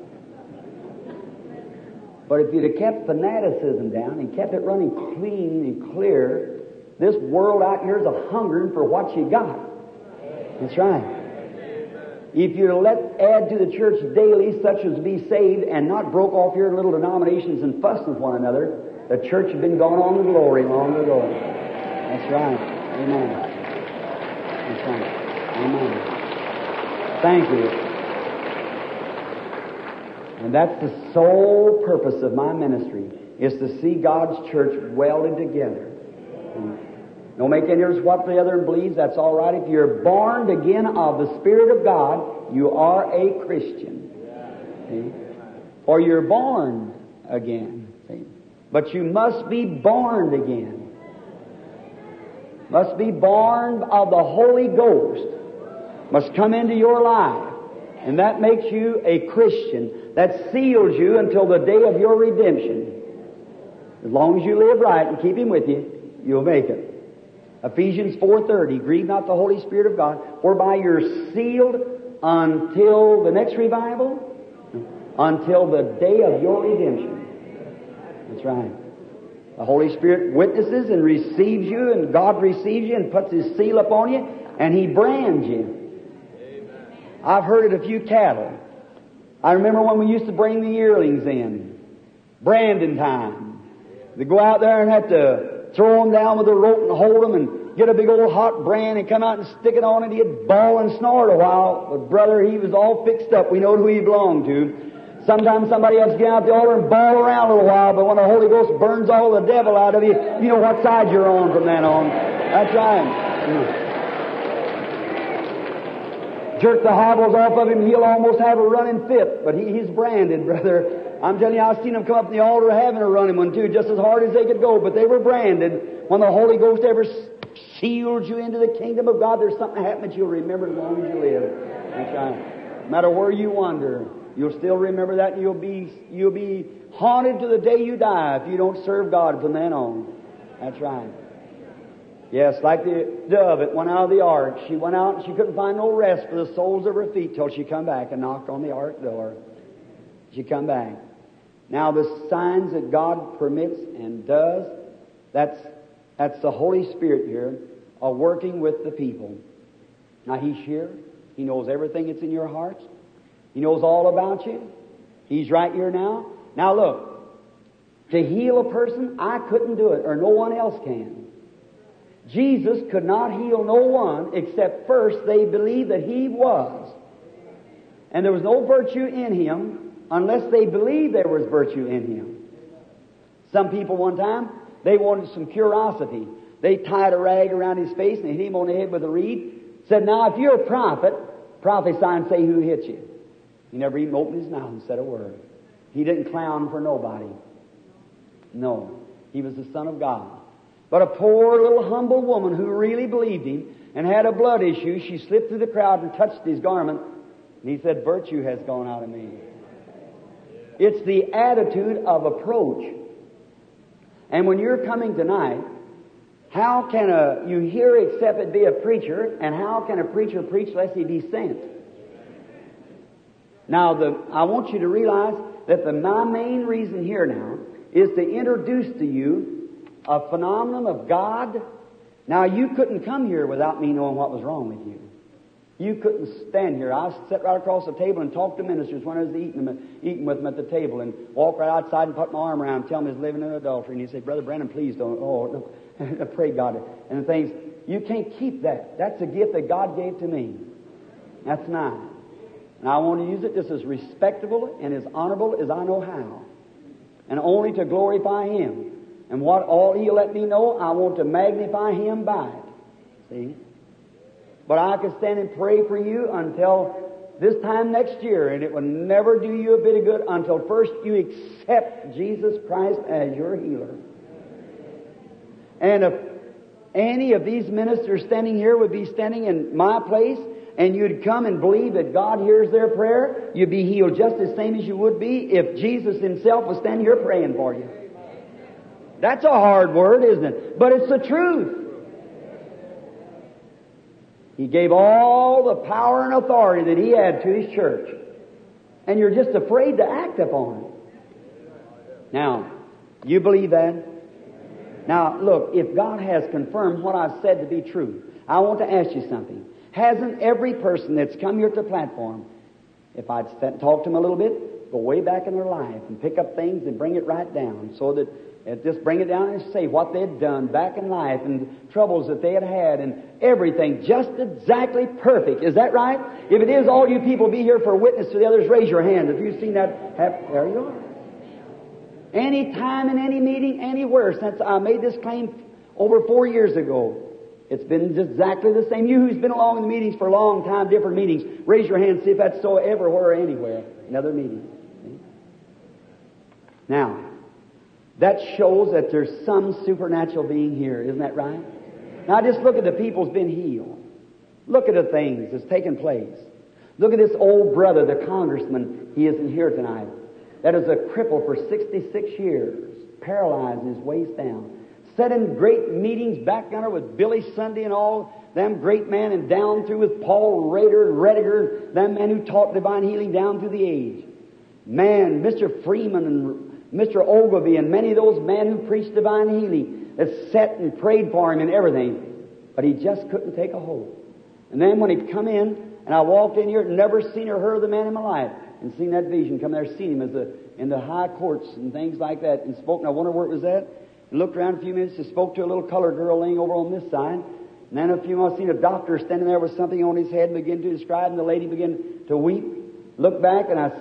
But if you'd have kept fanaticism down and kept it running clean and clear, this world out here is a hungering for what you got. That's right. If you let add to the church daily such as be saved and not broke off your little denominations and fuss with one another, the church had been gone on to glory long ago. That's right. Amen. That's right. Amen. Thank you. And that's the sole purpose of my ministry, is to see God's church welded together. Don't make any difference what the other believes, that's all right. If you're born again of the Spirit of God, you are a Christian. See? Or you're born again. See? But you must be born again. must be born of the Holy Ghost, must come into your life. And that makes you a Christian. That seals you until the day of your redemption. As long as you live right and keep Him with you, you'll make it. Ephesians 4.30, grieve not the Holy Spirit of God, whereby you're sealed until the next revival, until the day of your redemption. That's right. The Holy Spirit witnesses and receives you, and God receives you and puts His seal upon you, and He brands you. I've herded a few cattle. I remember when we used to bring the yearlings in, branding time. They go out there and have to throw them down with a rope and hold them and get a big old hot brand and come out and stick it on it. He'd bawl and snort a while. But brother, he was all fixed up. We know who he belonged to. Sometimes somebody else get out the altar and bawl around a little while, but when the Holy Ghost burns all the devil out of you, you know what side you're on from then on. That's right jerk the hobbles off of him, he'll almost have a running fit. But he, he's branded, brother. I'm telling you, I've seen them come up in the altar having a running one too, just as hard as they could go, but they were branded. When the Holy Ghost ever seals you into the kingdom of God, there's something happens you'll remember as long as you live. No matter where you wander, you'll still remember that and you'll be, you'll be haunted to the day you die if you don't serve God from then on. That's right. Yes, like the dove that went out of the ark. She went out and she couldn't find no rest for the soles of her feet till she come back and knocked on the ark door. She come back. Now the signs that God permits and does, that's, that's the Holy Spirit here, are working with the people. Now He's here. He knows everything that's in your hearts. He knows all about you. He's right here now. Now look, to heal a person, I couldn't do it, or no one else can. Jesus could not heal no one except first they believed that He was. And there was no virtue in Him unless they believed there was virtue in Him. Some people one time, they wanted some curiosity. They tied a rag around His face and hit Him on the head with a reed. Said, now if you're a prophet, prophesy and say who hit you. He never even opened his mouth and said a word. He didn't clown for nobody. No. He was the Son of God. But a poor little humble woman who really believed him and had a blood issue, she slipped through the crowd and touched his garment, and he said, Virtue has gone out of me. It's the attitude of approach. And when you're coming tonight, how can a, you hear except it be a preacher, and how can a preacher preach lest he be sent? Now, the, I want you to realize that the, my main reason here now is to introduce to you a phenomenon of God. Now, you couldn't come here without me knowing what was wrong with you. You couldn't stand here. I sat right across the table and talked to ministers when I was eating, them, eating with them at the table and walk right outside and put my arm around and tell them he's living in adultery. And he'd say, Brother Branham, please don't. Oh, no. pray God. And the things, you can't keep that. That's a gift that God gave to me. That's not. And I want to use it just as respectable and as honorable as I know how. And only to glorify Him. And what all He'll let me know, I want to magnify Him by it. See? But I can stand and pray for you until this time next year, and it will never do you a bit of good until first you accept Jesus Christ as your healer. And if any of these ministers standing here would be standing in my place, and you'd come and believe that God hears their prayer, you'd be healed just the same as you would be if Jesus Himself was standing here praying for you. That's a hard word, isn't it? But it's the truth. He gave all the power and authority that He had to His church. And you're just afraid to act upon it. Now, you believe that? Now, look, if God has confirmed what I've said to be true, I want to ask you something. Hasn't every person that's come here to the platform, if I'd talk to them a little bit, go way back in their life and pick up things and bring it right down so that and just bring it down and say what they'd done back in life and troubles that they had had and everything just exactly perfect. Is that right? If it is, all you people be here for witness to the others, raise your hand. If you've seen that, have, there you are. Any time in any meeting, anywhere since I made this claim over four years ago, it's been exactly the same. You who's been along in the meetings for a long time, different meetings, raise your hand, see if that's so everywhere anywhere. Another meeting. Now, that shows that there's some supernatural being here, isn't that right? Now just look at the people's been healed. Look at the things that's taken place. Look at this old brother, the congressman. He isn't here tonight. That is a cripple for 66 years, paralyzed his waist down. Sat in great meetings back yonder with Billy Sunday and all them great men, and down through with Paul Rader and Rediger, them men who taught divine healing down through the age. Man, Mr. Freeman and Mr. Ogilvie and many of those men who preached divine healing that sat and prayed for him and everything, but he just couldn't take a hold. And then when he'd come in, and I walked in here, never seen or heard of the man in my life, and seen that vision come there, seen him as in the high courts and things like that, and spoke, and I wonder where it was at. And looked around a few minutes and spoke to a little colored girl laying over on this side. And then a few months, seen a doctor standing there with something on his head and began to describe, and the lady began to weep. Looked back, and I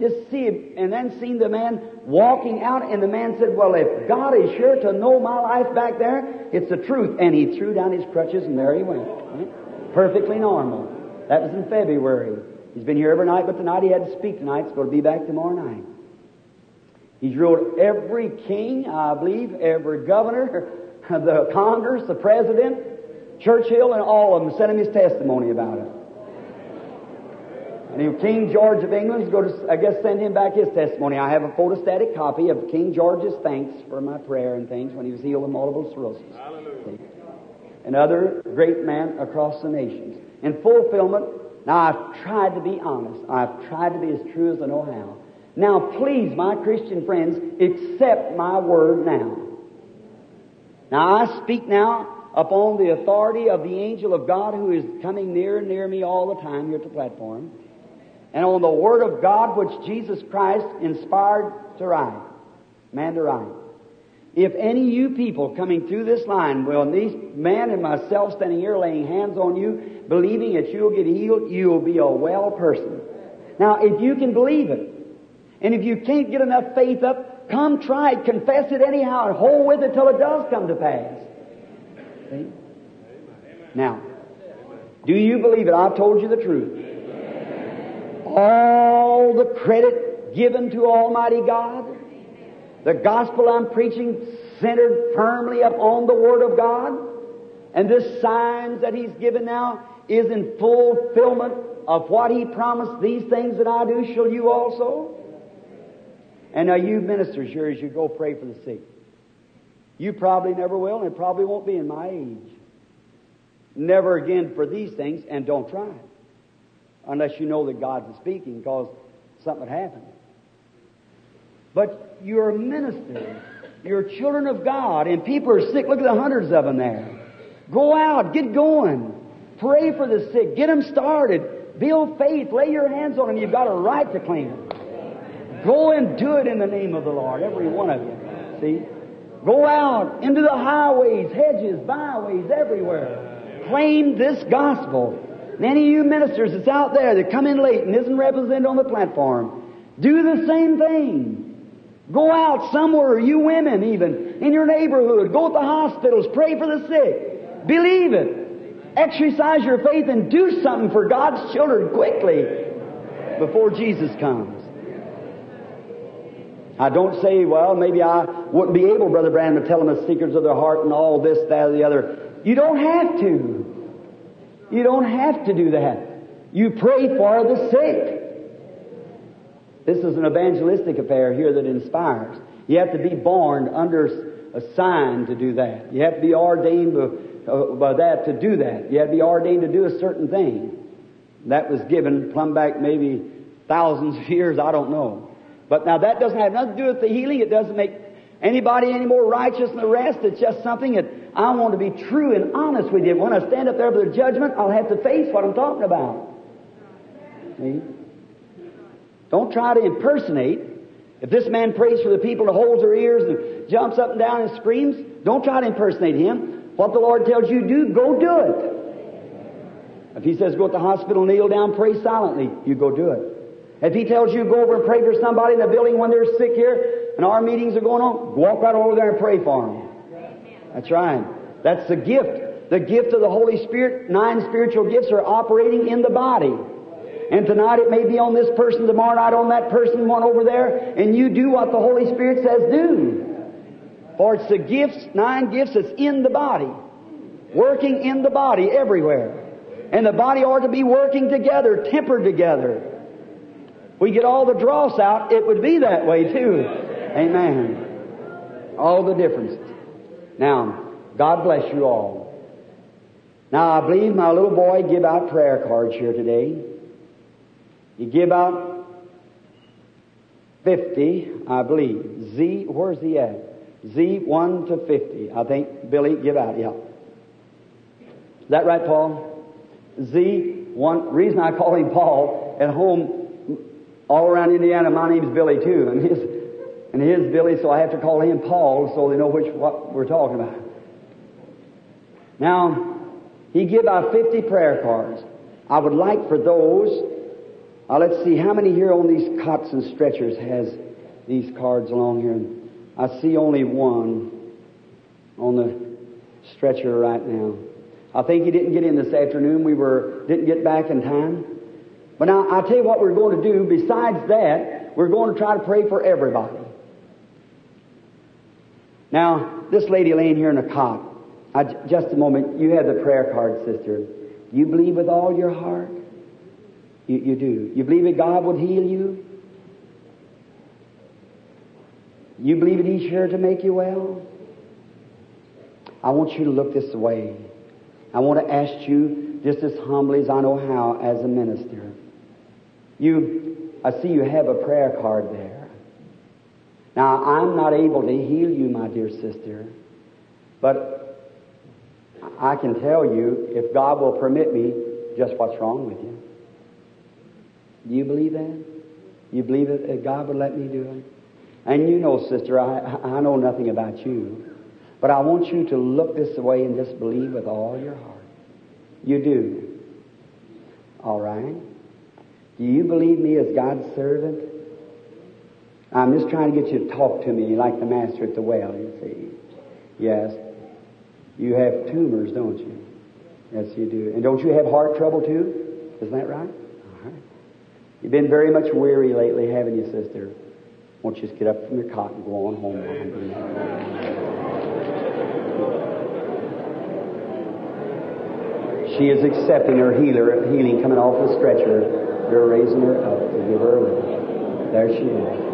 just see him, and then seen the man walking out, and the man said, Well, if God is sure to know my life back there, it's the truth. And he threw down his crutches, and there he went. Right? Perfectly normal. That was in February. He's been here every night, but tonight he had to speak tonight. He's going to be back tomorrow night. He's ruled every king, I believe, every governor, the Congress, the president, Churchill, and all of them sent him his testimony about it. And King George of England is going to, I guess, send him back his testimony. I have a photostatic copy of King George's thanks for my prayer and things when he was healed of multiple sclerosis. Hallelujah. And other great men across the nations. In fulfillment, now I've tried to be honest. I've tried to be as true as I know how. Now, please, my Christian friends, accept my word now. Now, I speak now upon the authority of the angel of God who is coming near and near me all the time here at the platform, and on the word of God which Jesus Christ inspired to write, man to write. If any of you people coming through this line, well, these man and myself standing here laying hands on you, believing that you'll get healed, you'll be a well person. Now, if you can believe it, and if you can't get enough faith up, come try it, confess it anyhow, and hold with it till it does come to pass. See? Now, do you believe it? I've told you the truth. All the credit given to Almighty God. The gospel I'm preaching centered firmly upon the Word of God. And this signs that He's given now is in fulfillment of what He promised. These things that I do shall you also. And now you ministers here, as you go pray for the sick, you probably never will, and it probably won't be in my age. Never again for these things, and don't try it. Unless you know that God's speaking, because something would happen. But you're ministers. You're children of God, and people are sick. Look at the hundreds of them there. Go out, get going. Pray for the sick. Get them started. Build faith. Lay your hands on them. You've got a right to claim them. Go and do it in the name of the Lord, every one of you. See? Go out into the highways, hedges, byways, everywhere. Claim this gospel. And any of you ministers that's out there that come in late and isn't represented on the platform, do the same thing. Go out somewhere, you women even, in your neighborhood. Go to the hospitals. Pray for the sick. Believe it. Exercise your faith and do something for God's children quickly before Jesus comes. I don't say, well, maybe I wouldn't be able, Brother Branham, to tell them the secrets of their heart and all this, that, or the other. You don't have to. You don't have to do that. You pray for the sick. This is an evangelistic affair here that inspires. You have to be born under a sign to do that. You have to be ordained by, uh, by that to do that. You have to be ordained to do a certain thing. That was given plumb back maybe thousands of years, I don't know. But now that doesn't have nothing to do with the healing. It doesn't make anybody any more righteous than the rest. It's just something that I want to be true and honest with you. When I stand up there for the judgment, I'll have to face what I'm talking about. See? Don't try to impersonate. If this man prays for the people and holds their ears and jumps up and down and screams, don't try to impersonate him. What the Lord tells you to do, go do it. If he says go to the hospital, kneel down, pray silently, you go do it. If he tells you go over and pray for somebody in the building when they're sick here and our meetings are going on, walk right over there and pray for them. That's right. That's the gift. The gift of the Holy Spirit, nine spiritual gifts are operating in the body. And tonight it may be on this person, tomorrow night on that person, one over there, and you do what the Holy Spirit says do. For it's the gifts, nine gifts that's in the body. Working in the body everywhere. And the body ought to be working together, tempered together. We get all the dross out, it would be that way too. Amen. All the differences. Now, God bless you all. Now, I believe my little boy give out prayer cards here today. He give out 50, I believe. Z, where's he at? Z 1 to 50. I think Billy give out, yeah. Is that right, Paul? Z 1. Reason I call him Paul, at home, all around Indiana, my name's Billy too, and his, and his Billy, so I have to call him Paul so they know which, what we're talking about. Now, he give out 50 prayer cards. I would like for those, uh, let's see, how many here on these cots and stretchers has these cards along here? I see only one on the stretcher right now. I think he didn't get in this afternoon. We were, didn't get back in time. But now, I'll tell you what we're going to do. Besides that, we're going to try to pray for everybody. Now, this lady laying here in a cot, I, just a moment. You have the prayer card, sister. You believe with all your heart? You, you do. You believe that God would heal you? You believe that He's here to make you well? I want you to look this way. I want to ask you, just as humbly as I know how, as a minister. You, I see you have a prayer card there. Now, I'm not able to heal you, my dear sister, but I can tell you, if God will permit me, just what's wrong with you. Do you believe that? You believe that God would let me do it? And you know, sister, I, I know nothing about you, but I want you to look this way and just believe with all your heart. You do. All right? Do you believe me as God's servant? I'm just trying to get you to talk to me like the master at the well, you see. Yes. You have tumors, don't you? Yes, you do. And don't you have heart trouble too? Isn't that right? All right. You've been very much weary lately, haven't you, sister? Won't you just get up from your cot and go on home She is accepting her healer, healing coming off the stretcher. You're raising her up to give her a lift. There she is.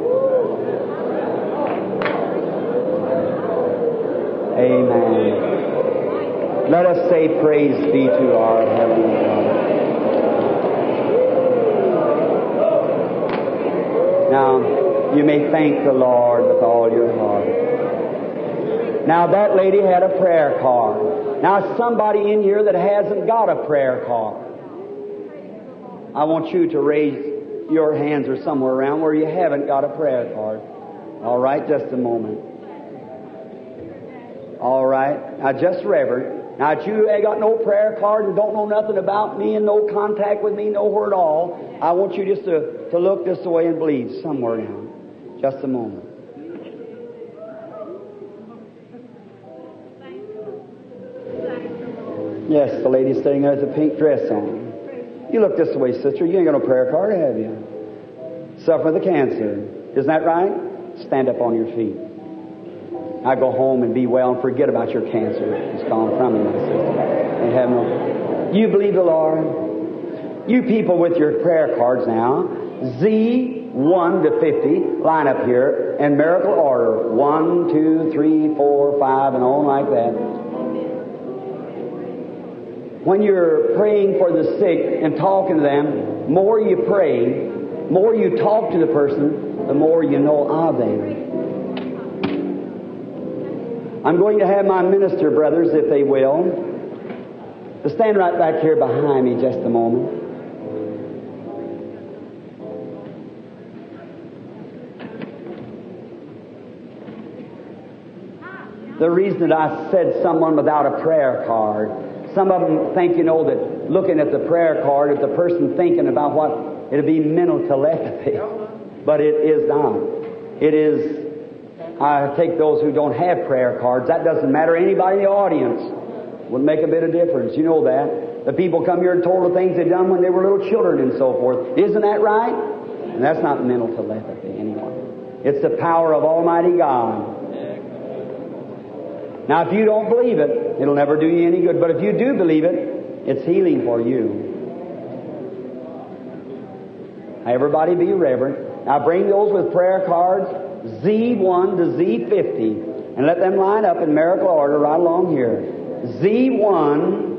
Amen. Let us say praise be to our Heavenly Father. Now, you may thank the Lord with all your heart. Now, that lady had a prayer card. Now, somebody in here that hasn't got a prayer card. I want you to raise your hands or somewhere around where you haven't got a prayer card. All right, just a moment. All right. Now, just Reverend. Now, if you ain't got no prayer card and don't know nothing about me and no contact with me nowhere at all, I want you just to, to look this way and bleed somewhere now. Just a moment. Yes, the lady sitting there with a pink dress on. You look this way, sister. You ain't got no prayer card, have you? Suffer the cancer. Isn't that right? Stand up on your feet. I go home and be well and forget about your cancer. It's gone from you, my sister. Have no. You believe the Lord? You people with your prayer cards now, Z 1 to 50, line up here in miracle order. 1, 2, 3, 4, 5, and on like that. When you're praying for the sick and talking to them, more you pray, more you talk to the person, the more you know of them. I'm going to have my minister brothers, if they will, to stand right back here behind me just a moment. The reason that I said someone without a prayer card, some of them think, you know, that looking at the prayer card, that the person thinking about what, it'll be mental telepathy. But it is not. It is I take those who don't have prayer cards. That doesn't matter. Anybody in the audience would make a bit of difference. You know that. The people come here and told the things they'd done when they were little children and so forth. Isn't that right? And that's not mental telepathy, anyway. It's the power of Almighty God. Now, if you don't believe it, it'll never do you any good. But if you do believe it, it's healing for you. Everybody be reverent. Now bring those with prayer cards, Z1 to Z50, and let them line up in miracle order right along here. Z1,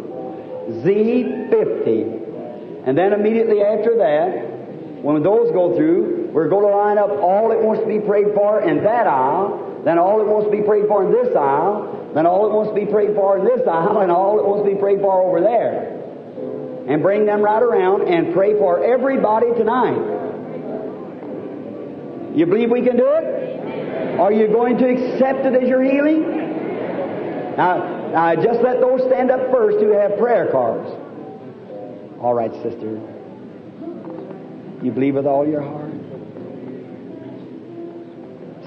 Z50. And then immediately after that, when those go through, we're going to line up all that wants to be prayed for in that aisle, then all that wants to be prayed for in this aisle, then all that wants to be prayed for in this aisle, and all that wants to be prayed for over there. And bring them right around and pray for everybody tonight. You believe we can do it? Are you going to accept it as your healing? Now, now just let those stand up first who have prayer cards. All right, sister. You believe with all your heart?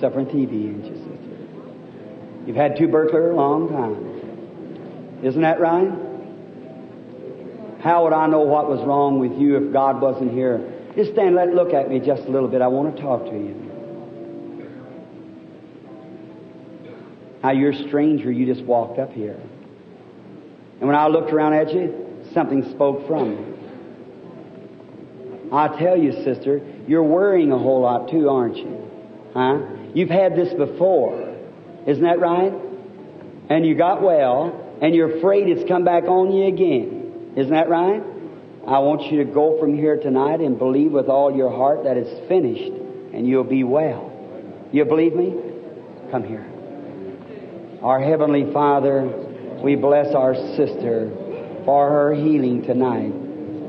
Suffering you, sister? You've had two burglar a long time. Isn't that right? How would I know what was wrong with you if God wasn't here? Just stand, let look at me just a little bit. I want to talk to you. Now you're a stranger, you just walked up here. And when I looked around at you, something spoke from you. I tell you, sister, you're worrying a whole lot too, aren't you? Huh? You've had this before. Isn't that right? And you got well, and you're afraid it's come back on you again. Isn't that right? I want you to go from here tonight and believe with all your heart that it's finished and you'll be well. You believe me? Come here. Our Heavenly Father, we bless our sister for her healing tonight.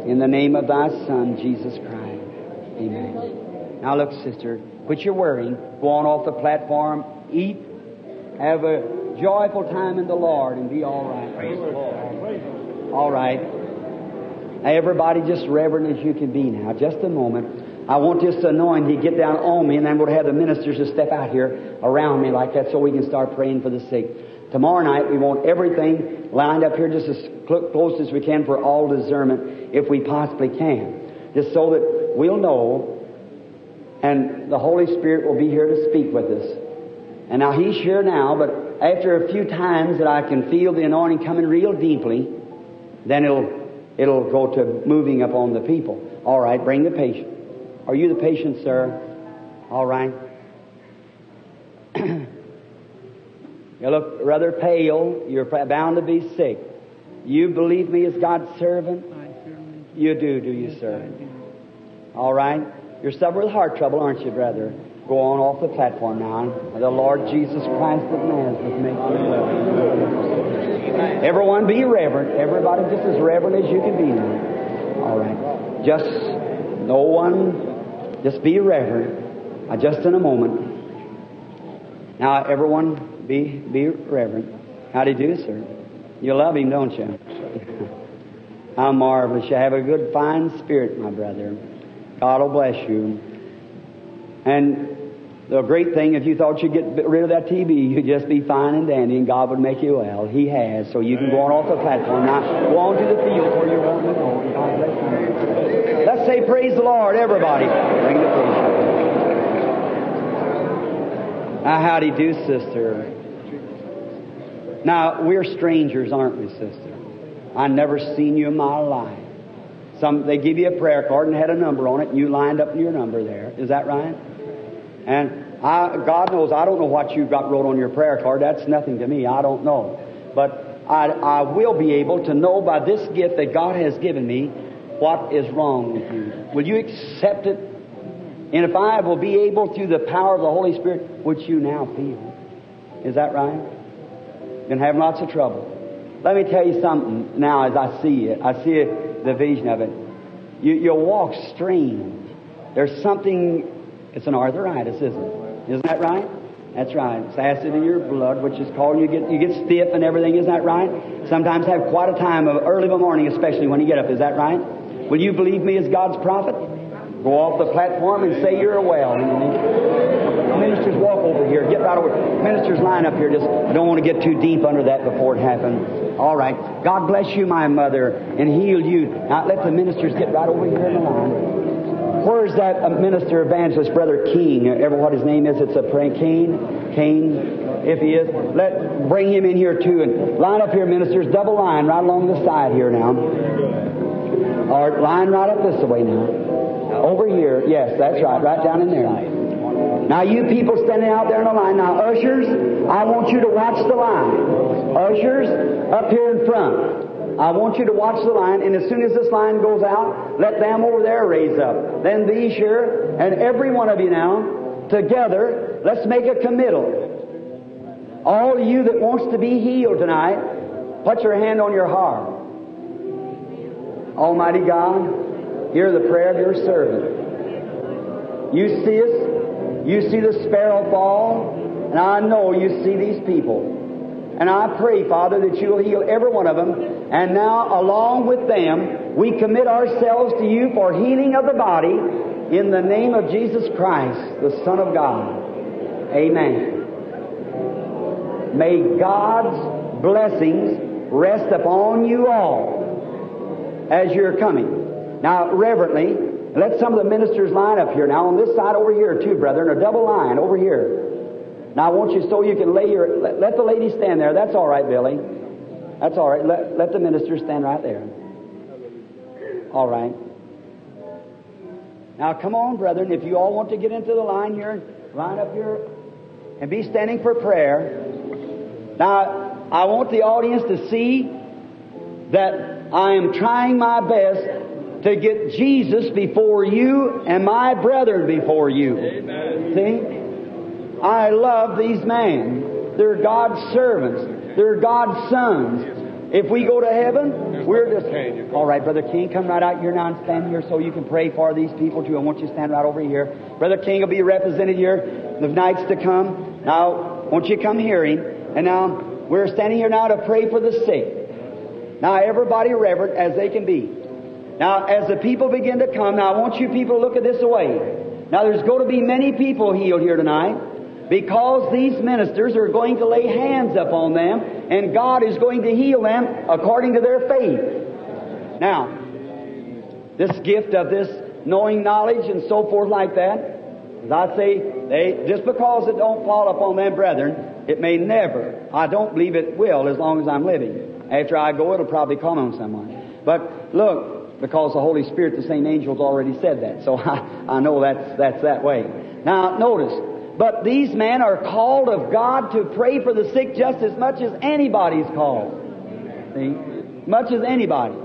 In the name of thy Son, Jesus Christ. Amen. Now look, sister, quit your worrying. Go on off the platform, eat, have a joyful time in the Lord, and be all right. Praise the Lord. All right. Everybody just reverent as you can be now. Just a moment. I want this anointing to get down on me, and then we'll have the ministers to step out here around me like that so we can start praying for the sick. Tomorrow night, we want everything lined up here just as cl- close as we can for all discernment, if we possibly can. Just so that we'll know, and the Holy Spirit will be here to speak with us. And now He's here now, but after a few times that I can feel the anointing coming real deeply, then it'll it'll go to moving upon the people. All right, bring the patient. Are you the patient, sir? All right. you look rather pale. You're bound to be sick. You believe me as God's servant? You do, do you, sir? All right. You're suffering with heart trouble, aren't you, brother? Go on off the platform now. The Lord Jesus Christ of Nazareth make you well. Everyone be reverent. Everybody just as reverent as you can be. All right. Just no one, just be reverent. Uh, just in a moment. Now, everyone be, be reverent. How do you do, sir? You love him, don't you? How marvelous. You have a good, fine spirit, my brother. God will bless you. And the great thing, if you thought you'd get rid of that TB, you'd just be fine and dandy, and God would make you well. He has. So you can go on off the platform. Now, go on to the field where you're wanting to go. Let's say, Praise the Lord, everybody. Now, how do you do, sister? Now, we're strangers, aren't we, sister? I never seen you in my life. Some they give you a prayer card and had a number on it, and you lined up your number there. Is that right? And I, God knows I don't know what you got wrote on your prayer card. That's nothing to me. I don't know. But I, I will be able to know by this gift that God has given me what is wrong with you. Will you accept it? And if I will be able through the power of the Holy Spirit, which you now feel. Is that right? Been having lots of trouble. Let me tell you something now as I see it. I see it, the vision of it. You, you walk strange. There's something, it's an arthritis, isn't it? Isn't that right? That's right. It's acid in your blood, which is called you get you get stiff and everything. Isn't that right? Sometimes have quite a time of early in the morning, especially when you get up. Is that right? Will you believe me as God's prophet? Go off the platform and say you're well. Ministers walk over here. Get right over. Ministers line up here. Just don't want to get too deep under that before it happens. All right. God bless you, my mother, and heal you. Now let the ministers get right over here in the line. Where's that uh, minister evangelist, Brother King? Ever what his name is? It's a prank. Cain. Cain. If he is, let bring him in here too and line up here, ministers. Double line right along the side here now. Or line right up this way now. Over here. Yes, that's right. Right down in there. Now, you people standing out there in the line. Now, ushers, I want you to watch the line. Ushers, up here in front. I want you to watch the line, and as soon as this line goes out, let them over there raise up. Then these here, and every one of you now, together, let's make a committal. All of you that wants to be healed tonight, put your hand on your heart. Almighty God, hear the prayer of your servant. You see us, you see the sparrow fall, and I know you see these people. And I pray, Father, that you'll heal every one of them. And now, along with them, we commit ourselves to you for healing of the body in the name of Jesus Christ, the Son of God. Amen. May God's blessings rest upon you all as you're coming. Now, reverently, let some of the ministers line up here. Now, on this side over here, too, brethren, a double line over here. Now, I want you so you can lay your. Let, the lady stand there. That's all right, Billy. That's all right. Let, let the minister stand right there. All right. Now, come on, brethren. If you all want to get into the line here, line up here and be standing for prayer. Now, I want the audience to see that I am trying my best to get Jesus before you and my brethren before you. Amen. See? I love these men. They're God's servants. They're God's sons. If we go to heaven, we're just. All right, Brother King, come right out here now and stand here so you can pray for these people too. I want you to stand right over here. Brother King will be represented here the nights to come. Now, won't you come hearing? And now, we're standing here now to pray for the sick. Now, everybody reverent as they can be. Now, as the people begin to come, now I want you people to look at this way. Now, there's going to be many people healed here tonight because these ministers are going to lay hands upon them and God is going to heal them according to their faith. Now, this gift of this knowing knowledge and so forth like that, as I say, they, just because it don't fall upon them brethren, it may never. I don't believe it will as long as I'm living. After I go, it'll probably come on someone. But look, because the Holy Spirit, the same angels already said that. So I, I know that's, that's that way. Now, notice, but these men are called of God to pray for the sick just as much as anybody's called. See? Much as anybody.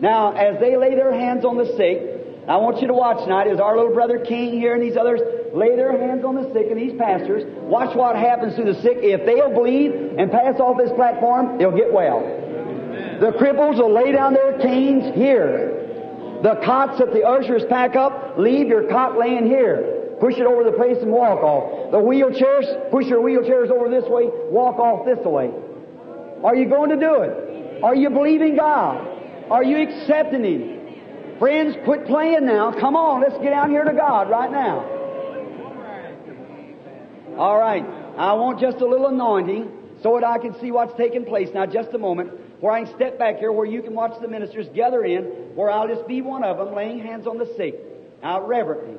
Now, as they lay their hands on the sick, I want you to watch tonight as our little brother King here and these others lay their hands on the sick and these pastors. Watch what happens to the sick. If they'll believe and pass off this platform, they'll get well. The cripples will lay down their canes here. The cots that the ushers pack up, leave your cot laying here. Push it over the place and walk off. The wheelchairs, push your wheelchairs over this way, walk off this way. Are you going to do it? Are you believing God? Are you accepting Him? Friends, quit playing now. Come on, let's get out here to God right now. All right. I want just a little anointing so that I can see what's taking place. Now, just a moment, where I can step back here, where you can watch the ministers gather in, where I'll just be one of them, laying hands on the sick. Now, reverently.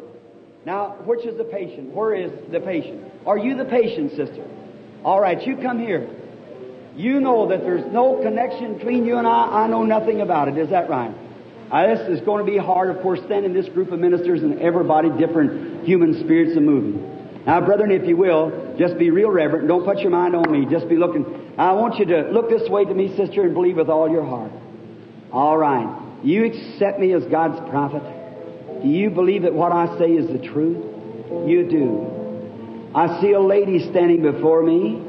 Now, which is the patient? Where is the patient? Are you the patient, sister? All right, you come here. You know that there's no connection between you and I. I know nothing about it. Is that right? Uh, this is going to be hard, of course, standing this group of ministers and everybody different human spirits are moving. Now, brethren, if you will, just be real reverent. Don't put your mind on me. Just be looking. I want you to look this way to me, sister, and believe with all your heart. All right. You accept me as God's prophet? Do you believe that what I say is the truth? You do. I see a lady standing before me.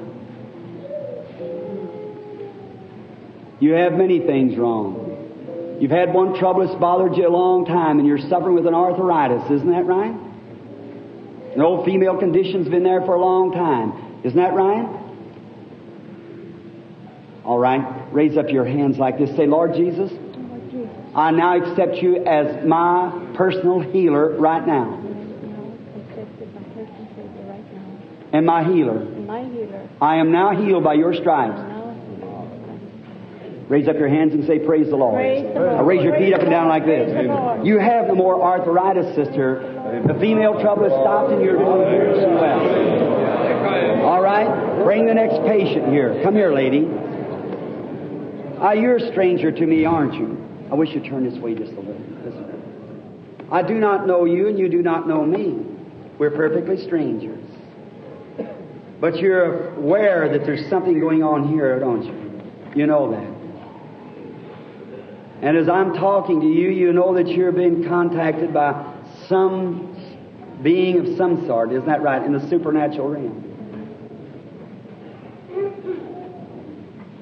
You have many things wrong. You've had one trouble that's bothered you a long time, and you're suffering with an arthritis. Isn't that right? An old female condition's been there for a long time. Isn't that right? All right. Raise up your hands like this. Say, Lord Jesus, Lord Jesus, I now accept you as my personal healer right now, accepted my personal Savior right now. and my healer. My healer, I am now healed by your stripes. Raise up your hands and say, Praise the Lord. Praise the Lord. Now raise your feet up and down like this. Praise the Lord. You have no more arthritis, sister. The female trouble has stopped and you're doing very well. All right. Bring the next patient here. Come here, lady. Ah, you're a stranger to me, aren't you? I wish you'd turn this way just a little. Listen. I do not know you, and you do not know me. We're perfectly strangers. But you're aware that there's something going on here, don't you? You know that. And as I'm talking to you, you know that you're being contacted by some being of some sort. Isn't that right? In the supernatural realm.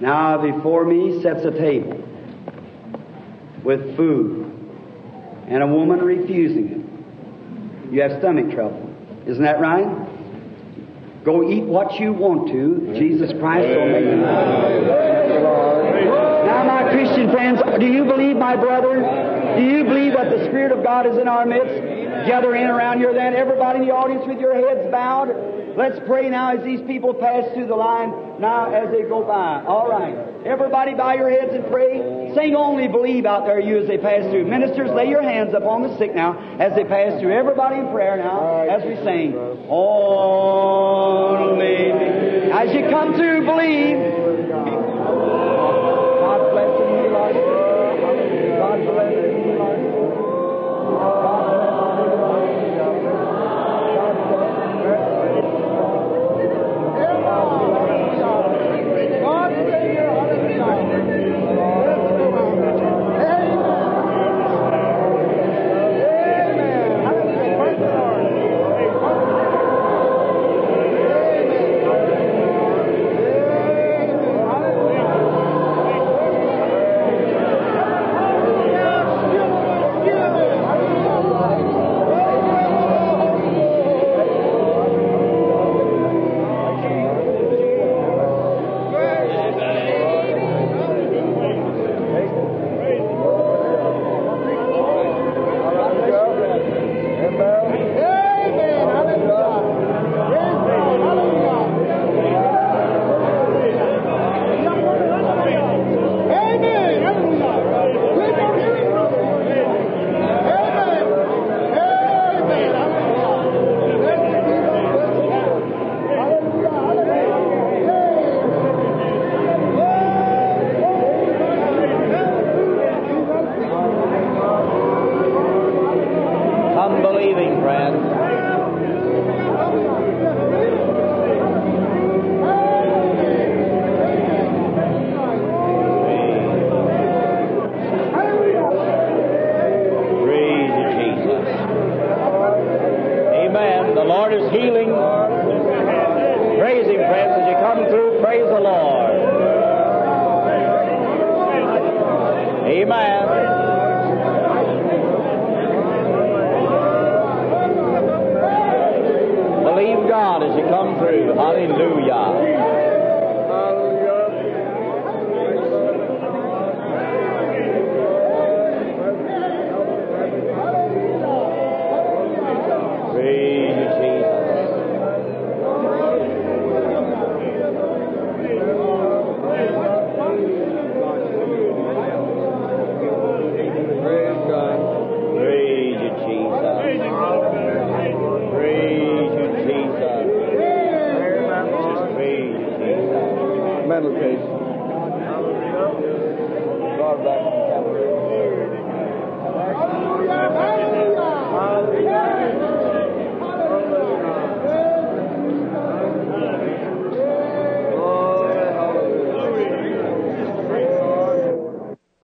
Now before me sets a table with food and a woman refusing it. You have stomach trouble. Isn't that right? Go eat what you want to. Jesus Christ will make you. Now, my Christian friends, do you believe, my brother? Do you believe that the Spirit of God is in our midst? Gather in around here then, everybody in the audience with your heads bowed. Let's pray now as these people pass through the line, now as they go by. All right. Everybody bow your heads and pray. Sing only believe out there, you, as they pass through. Ministers, lay your hands upon the sick now as they pass through. Everybody in prayer now as we sing. Only. As you come through, believe. God bless. God bless you,